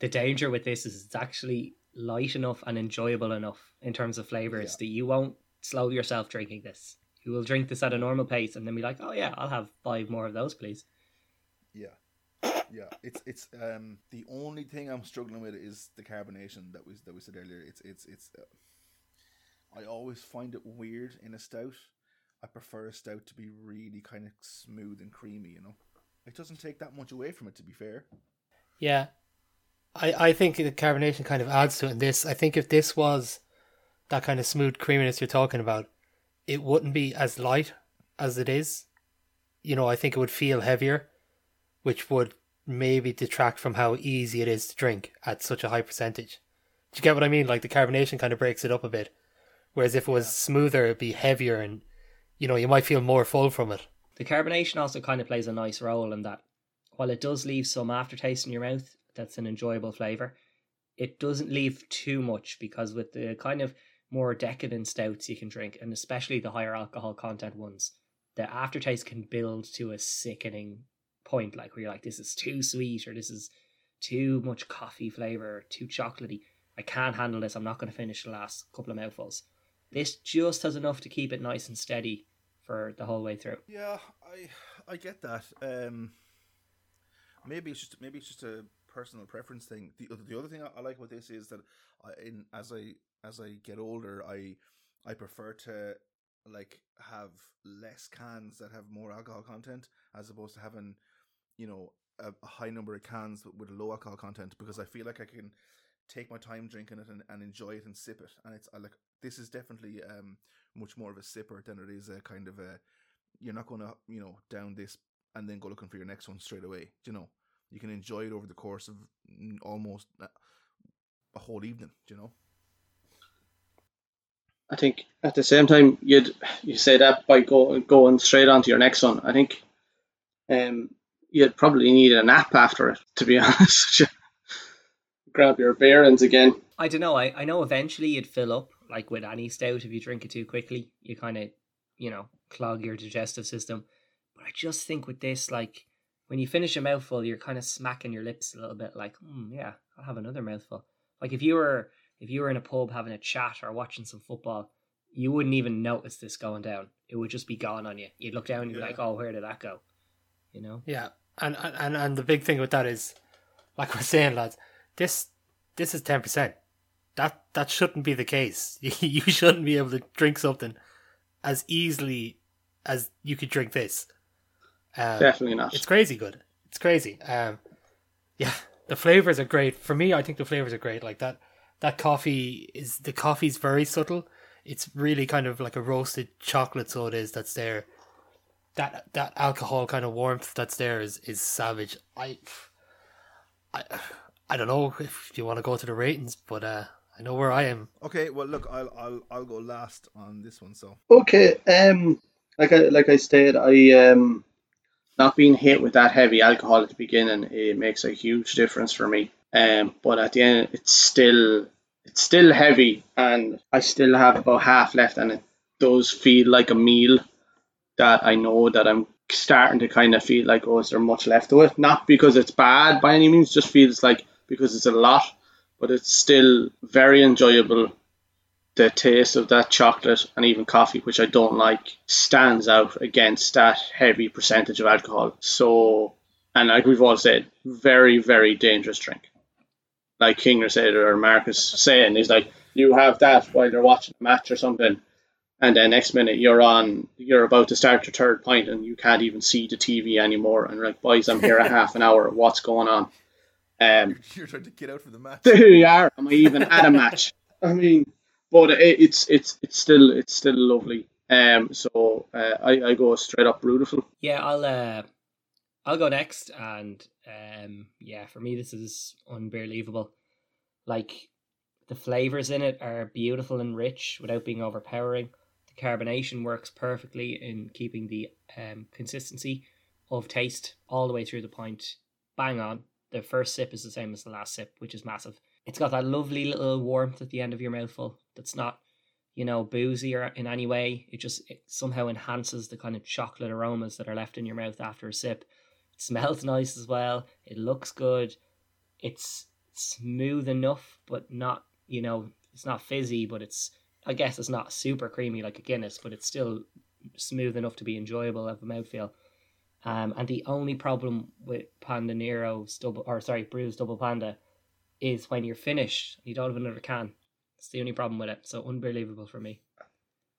the danger with this is it's actually light enough and enjoyable enough in terms of flavors Yeah. that you won't slow yourself drinking this. You will drink this at a normal pace and then be like, oh yeah, I'll have five more of those, please. Yeah, yeah. It's it's um the only thing I'm struggling with is the carbonation that we that we said earlier. It's it's it's. Uh, I always find it weird in a stout. I prefer a stout to be really kind of smooth and creamy. You know, it doesn't take that much away from it. To be fair. Yeah. I, I think the carbonation kind of adds to it in this. I think if this was that kind of smooth creaminess you're talking about, it wouldn't be as light as it is. You know, I think it would feel heavier, which would maybe detract from how easy it is to drink at such a high percentage. Do you get what I mean? Like the carbonation kind of breaks it up a bit. Whereas if it was smoother, it'd be heavier and, you know, you might feel more full from it. The carbonation also kind of plays a nice role in that while it does leave some aftertaste in your mouth, that's an enjoyable flavour, it doesn't leave too much because with the kind of more decadent stouts you can drink, and especially the higher alcohol content ones, the aftertaste can build to a sickening point, like where you're like, this is too sweet or this is too much coffee flavour, or too chocolatey. I can't handle this, I'm not going to finish the last couple of mouthfuls. This just has enough to keep it nice and steady for the whole way through. Yeah, I I get that. Um, maybe it's just maybe it's just a personal preference thing. The other the other thing I, I like about this is that I, in as I as I get older, I I prefer to like have less cans that have more alcohol content as opposed to having you know a, a high number of cans with low alcohol content because I feel like I can take my time drinking it and, and enjoy it and sip it and it's I like this is definitely um much more of a sipper than it is a kind of a you're not going to you know down this and then go looking for your next one straight away you know you can enjoy it over the course of almost a- a whole evening you know I think at the same time you'd you say that by go, going straight on to your next one. I think um you'd probably need a nap after it, to be honest. Grab your bearings again. I don't know. I, I know eventually you'd fill up, like with any stout, if you drink it too quickly, you kind of, you know, clog your digestive system. But I just think with this, like, when you finish a mouthful, you're kind of smacking your lips a little bit, like, hmm, yeah, I'll have another mouthful. Like if you were if you were in a pub having a chat or watching some football, you wouldn't even notice this going down. It would just be gone on you. You'd look down and you'd be like, oh, where did that go? You know? Yeah, and and and the big thing with that is, like we're saying, lads, this this is ten percent. That that shouldn't be the case. you shouldn't be able to drink something as easily as you could drink this. Um, Definitely not. It's crazy good. It's crazy. Um, yeah, the flavors are great. For me, I think the flavors are great. Like that, that coffee is the coffee's very subtle. It's really kind of like a roasted chocolate, so it is. That's there. That that alcohol kind of warmth that's there is is savage. I, I, I don't know if you want to go to the ratings, but uh, I know where I am. okay well look i'll i'll, I'll go last on this one so Okay, um, like I like I said, I um, not being hit with that heavy alcohol at the beginning, it makes a huge difference for me. Um, but at the end, it's still it's still heavy, and I still have about half left, and it does feel like a meal that I know that I'm starting to kind of feel like, oh, is there much left of it? Not because it's bad by any means, just feels like because it's a lot, but it's still very enjoyable the taste of that chocolate and even coffee, which I don't like, stands out against that heavy percentage of alcohol. So, and like we've all said, very, very dangerous drink. Like Kinger said, or Marcus saying, he's like, you have that while you're watching a match or something, and then next minute you're on, you're about to start your third pint, and you can't even see the TV anymore. And you're like, boys, I'm here a half an hour. What's going on? Um, you're trying to get out for the match there you are. Am I even at a match? I mean, but it, it's it's it's still it's still lovely. Um, so uh, I I go straight up beautiful. Yeah, I'll uh I'll go next and um yeah, for me this is unbelievable. Like the flavors in it are beautiful and rich without being overpowering. The carbonation works perfectly in keeping the um consistency of taste all the way through the pint. Bang on. The first sip is the same as the last sip, which is massive. It's got that lovely little warmth at the end of your mouthful that's not you know, boozy or in any way. It just it somehow enhances the kind of chocolate aromas that are left in your mouth after a sip. It smells nice as well. It looks good. It's smooth enough, but not you know it's not fizzy, but it's I guess it's not super creamy like a Guinness, but it's still smooth enough to be enjoyable of a mouthfeel. Um, and the only problem with Panda Nero's double, or sorry, Brú's Double Panda, is when you're finished, you don't have another can. It's the only problem with it. So unbelievable for me.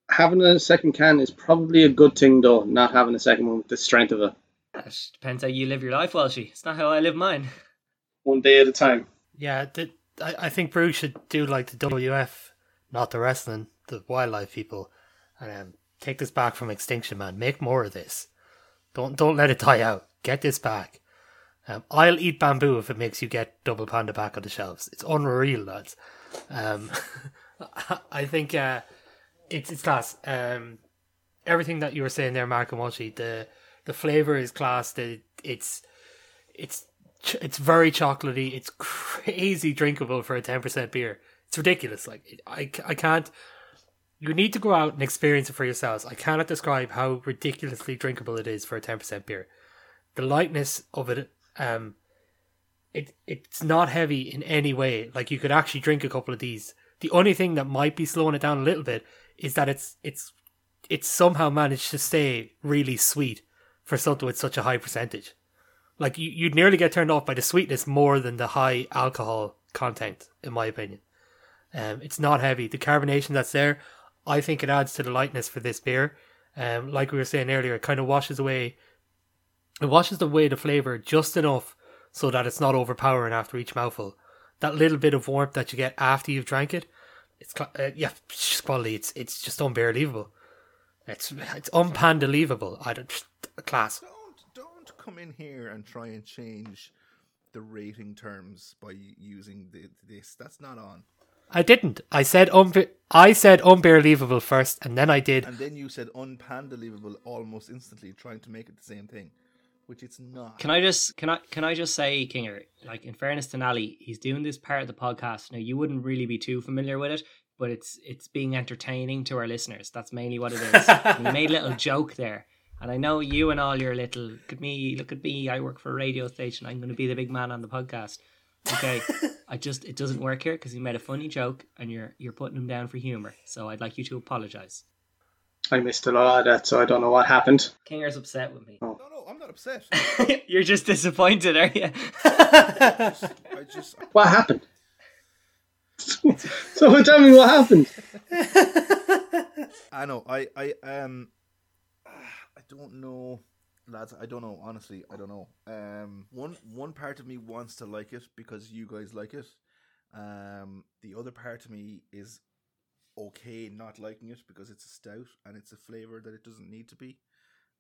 Having a second can is probably a good thing, though. Not having a second one with the strength of it. It depends how you live your life, Walshy. It's not how I live mine. One day at a time. Yeah, the, I, I think Brú should do like the WF, not the wrestling, the wildlife people, and um, take this back from extinction, man. Make more of this. Don't don't let it die out. Get this back. Um, I'll eat bamboo if it makes you get double panda back on the shelves. It's unreal, lads. Um, I think uh, it's it's class. Um, everything that you were saying there, and Walshy, the the flavor is class. The it's it's it's very chocolatey. It's crazy drinkable for a ten percent beer. It's ridiculous. Like I I can't. You need to go out and experience it for yourselves. I cannot describe how ridiculously drinkable it is for a ten percent beer. The lightness of it, um, it it's not heavy in any way. Like you could actually drink a couple of these. The only thing that might be slowing it down a little bit is that it's it's it's somehow managed to stay really sweet for something with such a high percentage. Like you, you'd nearly get turned off by the sweetness more than the high alcohol content, in my opinion. Um, it's not heavy. The carbonation that's there, I think it adds to the lightness for this beer. Um, like we were saying earlier, it kind of washes away. It washes away the flavor just enough so that it's not overpowering after each mouthful. That little bit of warmth that you get after you've drank it, it's uh, yeah, it's quality. It's it's just unbelievable. It's it's unpandelievable. I don't class. Don't don't come in here and try and change the rating terms by using the, this. That's not on. I didn't. I said unbe- I said unbelievable first, and then I did. And then you said unpandelievable almost instantly, trying to make it the same thing, which it's not. Can I just can I can I just say, Kinger, like in fairness to Nally, he's doing this part of the podcast. Now you wouldn't really be too familiar with it, but it's it's being entertaining to our listeners. That's mainly what it is. he made a little joke there. And I know you and all your little look at me, look at me, I work for a radio station, I'm gonna be the big man on the podcast. Okay. I just it doesn't work here because he made a funny joke and you're you're putting him down for humour. So I'd like you to apologise. I missed a lot of that, so I don't know what happened. Kinger's upset with me. No, no, I'm not upset. you're just disappointed, are you? I just What happened? so tell me what happened. I know. I I um I don't know lads, I don't know, honestly, I don't know. Um one one part of me wants to like it because you guys like it. Um the other part of me is okay not liking it because it's a stout and it's a flavor that it doesn't need to be.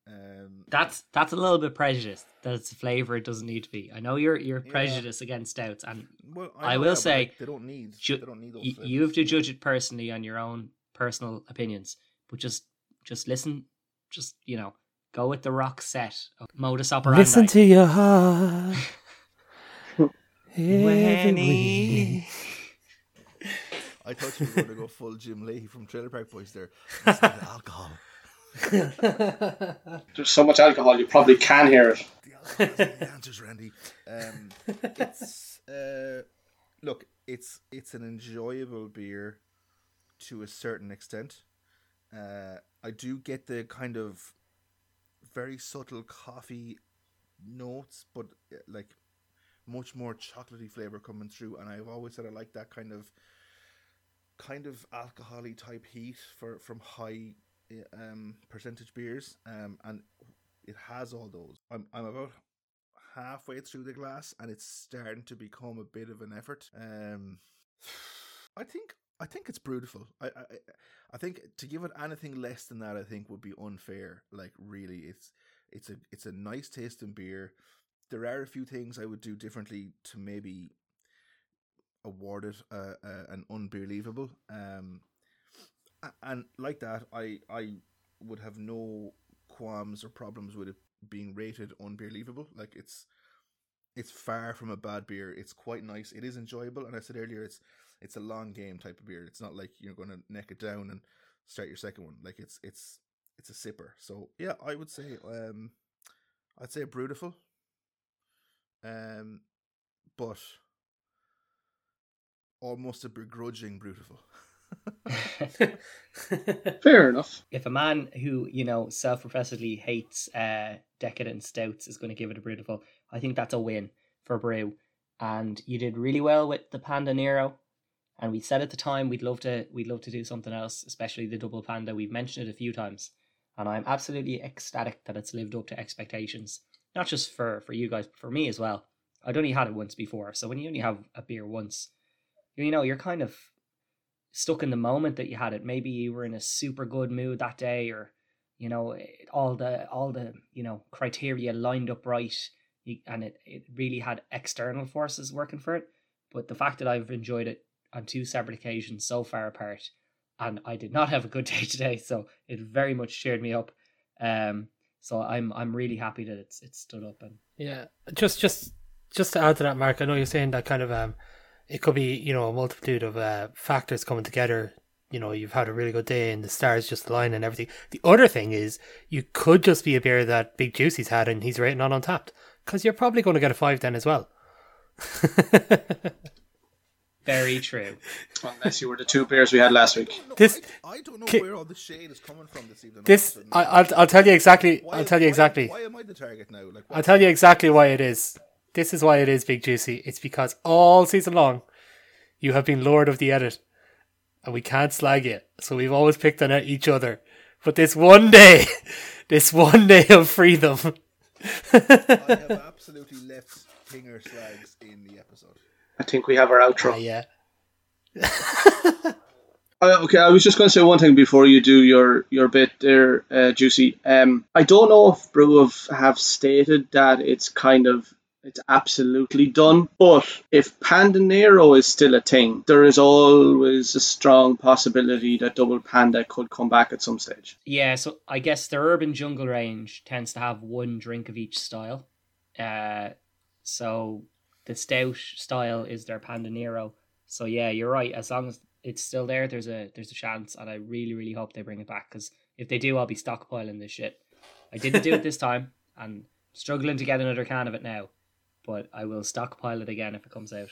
Um That's that's a little bit prejudiced. That it's a flavour it doesn't need to be. I know you're you're Yeah. prejudiced against stouts and well, I know will that, say, like, they don't need ju- they don't need those y- you have to judge it personally on your own personal opinions. But just just listen, just you know, go with the rock set of modus operandi. Listen to your heart. When he- I thought you were going to go full Jim Lahey from Trailer Park Boys there. Listen to alcohol. There's so much alcohol, you probably can hear it. The answers, Randy. Um, it's uh, look, it's it's an enjoyable beer to a certain extent. Uh, I do get the kind of very subtle coffee notes, but uh, like much more chocolatey flavor coming through. And I've always said I like that kind of kind of alcoholy type heat for from high um percentage beers. Um, and it has all those. I'm I'm about halfway through the glass, and it's starting to become a bit of an effort. Um, I think I think it's beautiful. I, I I think to give it anything less than that, I think would be unfair. Like really, it's it's a it's a nice tasting beer. There are a few things I would do differently to maybe award it uh, uh, an unbelievable. Um, and like that, I I would have no qualms or problems with it being rated unbelievable. Like it's it's far from a bad beer. It's quite nice. It is enjoyable, and I said earlier, it's it's a long game type of beer. It's not like you're going to neck it down and start your second one. Like it's it's it's a sipper. So yeah, I would say um, I'd say beautiful. Um, but almost a begrudging beautiful. Fair enough. if a man who you know self-professedly hates uh, decadent stouts is going to give it a beautiful, I think that's a win for Brú. And you did really well with the Panda Nero. And we said at the time we'd love to we'd love to do something else, especially the double panda. We've mentioned it a few times, and I'm absolutely ecstatic that it's lived up to expectations. Not just for for you guys, but for me as well. I'd only had it once before, so when you only have a beer once, you know you're kind of stuck in the moment that you had it. Maybe you were in a super good mood that day, or you know all the all the you know criteria lined up right, and it it really had external forces working for it. But the fact that I've enjoyed it on two separate occasions so far apart, and I did not have a good day today, so it very much cheered me up. Um, so I'm I'm really happy that it's it's stood up and Yeah, just just just to add to that, Mark. I know you're saying that kind of um, it could be you know a multitude of uh, factors coming together. You know, you've had a really good day and the stars just align and everything. The other thing is, you could just be a beer that Big Juicy's had and he's rating on Untappd because you're probably going to get a five then as well. very true. Unless you were the two beers we had last week. No, This- I, I don't know Ki- where all the shade is coming from this evening. this, all of a I, sudden. I'll, I'll tell you exactly. Why- I'll tell you why- exactly. Why, am I the target now? Like, I'll tell you exactly why it is. This is why it is Big Juicy. It's because all season long, you have been Lord of the Edit, and we can't slag you. So we've always picked on each other. But this one day, this one day of freedom, I have absolutely left Pinger slags in the episode. I think we have our outro. Ah, yeah, Uh, okay, I was just going to say one thing before you do your, your bit there, uh, Juicy. Um, I don't know if Brú have, have stated that it's kind of it's absolutely done, but if Panda Nero is still a thing, there is always a strong possibility that Double Panda could come back at some stage. Yeah, so I guess the urban jungle range tends to have one drink of each style. Uh, so the stout style is their Panda Nero. So yeah, you're right. As long as it's still there, there's a there's a chance, and I really really hope they bring it back because if they do, I'll be stockpiling this shit. I didn't do it this time, and struggling to get another can of it now, but I will stockpile it again if it comes out.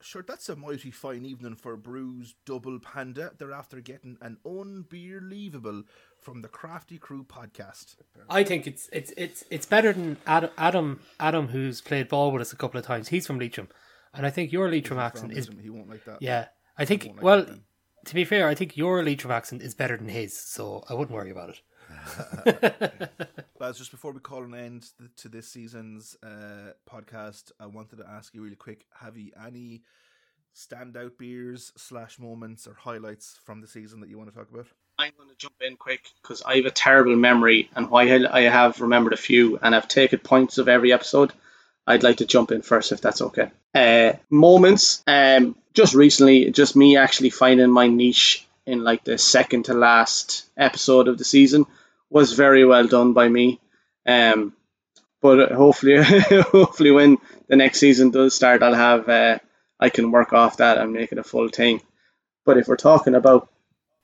Sure, that's a mighty fine evening for Brú's Double Panda. They're after getting an unbelievable from the Crafty Crew podcast. I think it's it's it's it's better than Adam Adam Adam who's played ball with us a couple of times. He's from Leitrim, and I think your Leitrim accent is He won't like that. yeah. I think like well, to be fair, I think your Leitrim accent is better than his, so I wouldn't worry about it. Lads, just before we call an end to this season's uh, podcast, I wanted to ask you really quick: Have you any standout beers slash moments or highlights from the season that you want to talk about? I'm going to jump in quick because I have a terrible memory, and while I have remembered a few and I've taken points of every episode, I'd like to jump in first if that's okay. Uh, moments, um, just recently, just me actually finding my niche in like the second to last episode of the season was very well done by me. Um, but hopefully, hopefully when the next season does start, I'll have uh, I can work off that and make it a full thing. But if we're talking about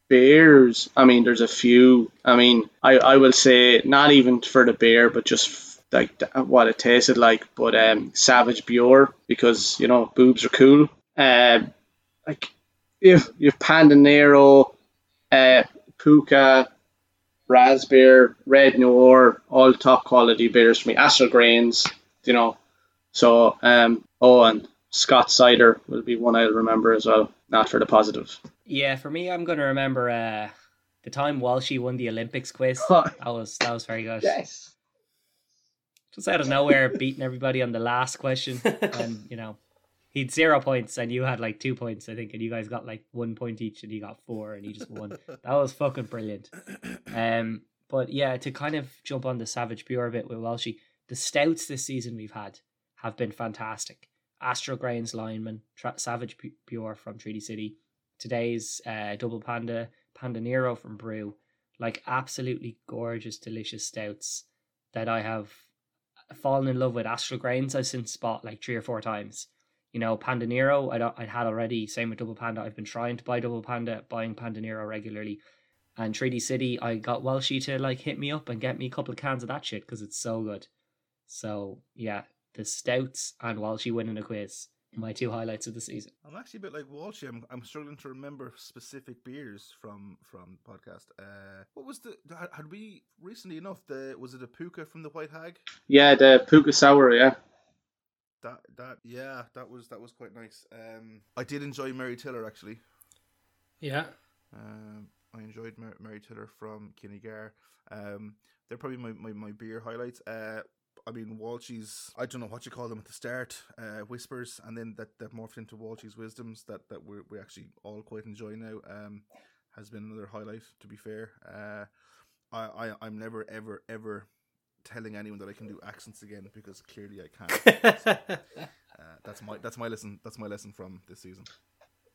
beers, I mean, there's a few. I mean, I, I will say not even for the beer, but just like what it tasted like. But um, Savage Pure because you know boobs are cool. Um, like if you've Panda Nero, uh, Puka, Raspberry, Red Noir, all top quality beers for me. Astral Grains, you know. So um, oh, and Scott Cider will be one I'll remember as well. Not for the positive. Yeah, for me, I'm gonna remember uh, the time Walshy won the Olympics quiz. That was that was very good. Yes. just out of nowhere beating everybody on the last question and you know he'd zero points and you had like two points i think and you guys got like one point each and he got four and he just won. That was fucking brilliant. Um but yeah to kind of jump on the savage pure a bit with Walshy the stouts this season we've had have been fantastic. Astro grains lineman Tra- savage Pu- pure from treaty city. Today's uh double panda panda nero from Brú. Like absolutely gorgeous delicious stouts that i have fallen in love with. Astral Grains. I've since bought like three or four times. You know, Panda Nero, I'd, I'd had already. Same with Double Panda. I've been trying to buy Double Panda, buying Panda Nero regularly. And Treaty City, I got Walshy to like hit me up and get me a couple of cans of that shit because it's so good. So yeah, the stouts and Walshy winning a quiz my two highlights of the season. I'm actually a bit like Walshy. I'm, I'm struggling to remember specific beers from from the podcast. Uh, what was the had- had we recently enough? The was it a puka from the White Hag? Yeah, the Puka Sour, yeah. That that yeah, that was that was quite nice. Um, I did enjoy Mary Tiller actually. Yeah. Um, I enjoyed Mar- Mary Tiller from Kinnegar. Um, they're probably my, my, my beer highlights. Uh, I mean, Walshy's, I don't know what you call them at the start, uh, whispers, and then that, that morphed into Walshy's wisdoms that, that we we actually all quite enjoy now. Um, has been another highlight, to be fair. Uh, I, I, I'm never, ever, ever telling anyone that I can do accents again because clearly I can't. uh, that's my that's my lesson. That's my lesson from this season.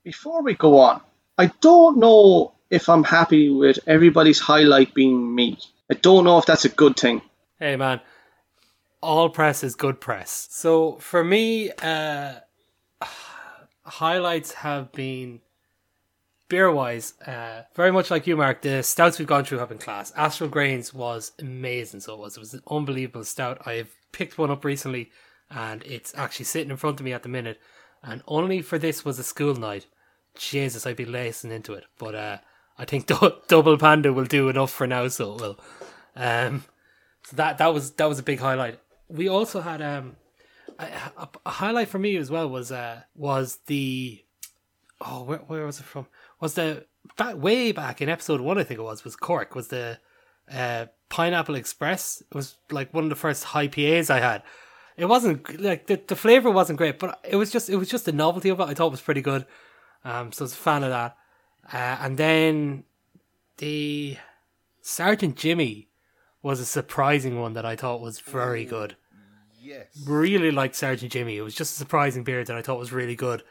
Before we go on, I don't know if I'm happy with everybody's highlight being me. I don't know if that's a good thing. Hey man, all press is good press. So for me, uh, highlights have been beer wise, uh, very much like you, Mark. The stouts we've gone through have been class. Astral Grains was amazing. So it was. It was an unbelievable stout. I've picked one up recently, and it's actually sitting in front of me at the minute. And only for this was a school night. Jesus, I'd be lacing into it. But uh, I think Double Panda will do enough for now. So it will. Um, so that that was that was a big highlight. We also had um a, a, a highlight for me as well was uh was the oh where where was it from was the back way back in episode one I think it was was Cork was the uh Pineapple Express it was like one of the first high PAs I had. It wasn't like the, the flavor wasn't great, but it was just it was just the novelty of it. I thought was pretty good. Um, so I was a fan of that. Uh, and then the Sergeant Jimmy was a surprising one that I thought was very good. Yes. Really liked Sergeant Jimmy. It was just a surprising beer that I thought was really good.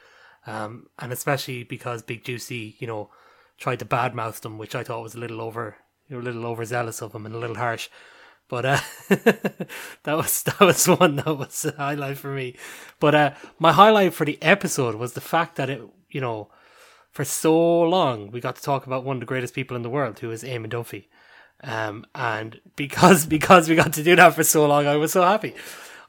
Um, and especially because Big Juicy, you know, tried to badmouth them, which I thought was a little over, you know, a little overzealous of him and a little harsh. But uh, that was that was one that was a highlight for me. But uh, my highlight for the episode was the fact that it, you know, for so long we got to talk about one of the greatest people in the world, who is Eamon Dunphy. Um, and because because we got to do that for so long, I was so happy.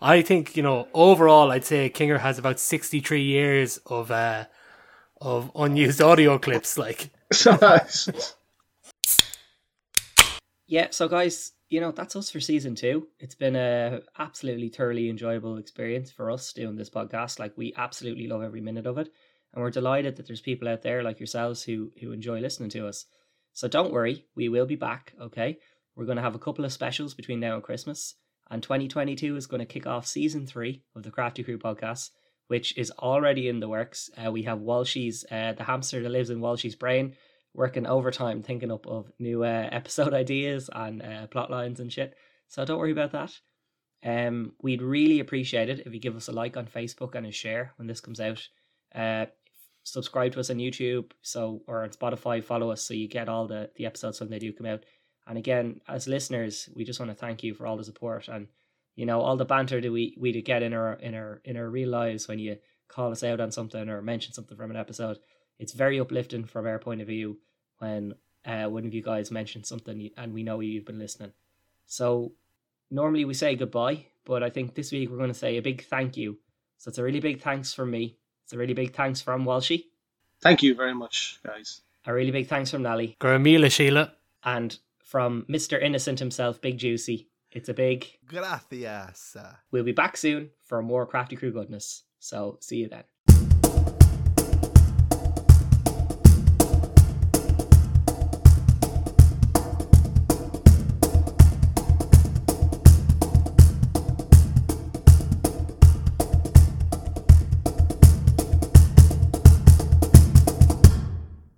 I think you know overall, I'd say Kinger has about sixty three years of uh, of unused audio clips. Like, Yeah, so guys, you know, that's us for season two. It's been a absolutely thoroughly enjoyable experience for us doing this podcast. Like we absolutely love every minute of it. And we're delighted that there's people out there like yourselves who who enjoy listening to us. So don't worry, we will be back, okay? We're gonna have a couple of specials between now and Christmas. And 2022 is going to kick off season three of the Crafty Crew podcast, which is already in the works. Uh, we have Walshy's, uh, the hamster that lives in Walshy's brain, working overtime thinking up of new uh, episode ideas and uh, plot lines and shit. So don't worry about that. Um, we'd really appreciate it if you give us a like on Facebook and a share when this comes out. Uh, subscribe to us on YouTube, so or on Spotify. Follow us so you get all the the episodes when they do come out. And again, as listeners, we just want to thank you for all the support and you know all the banter that we we get in our in our in our real lives when you call us out on something or mention something from an episode. It's very uplifting from our point of view when uh, one of you guys mentioned something and we know you've been listening. So normally we say goodbye, but I think this week we're going to say a big thank you. So it's a really big thanks from me. It's a really big thanks from Walshy. Thank you very much, guys. A really big thanks from Nally. Gramila Sheila. And from Mr. Innocent himself, Big Juicy. It's a big. Gracias. We'll be back soon for more Crafty Crew goodness. So see you then.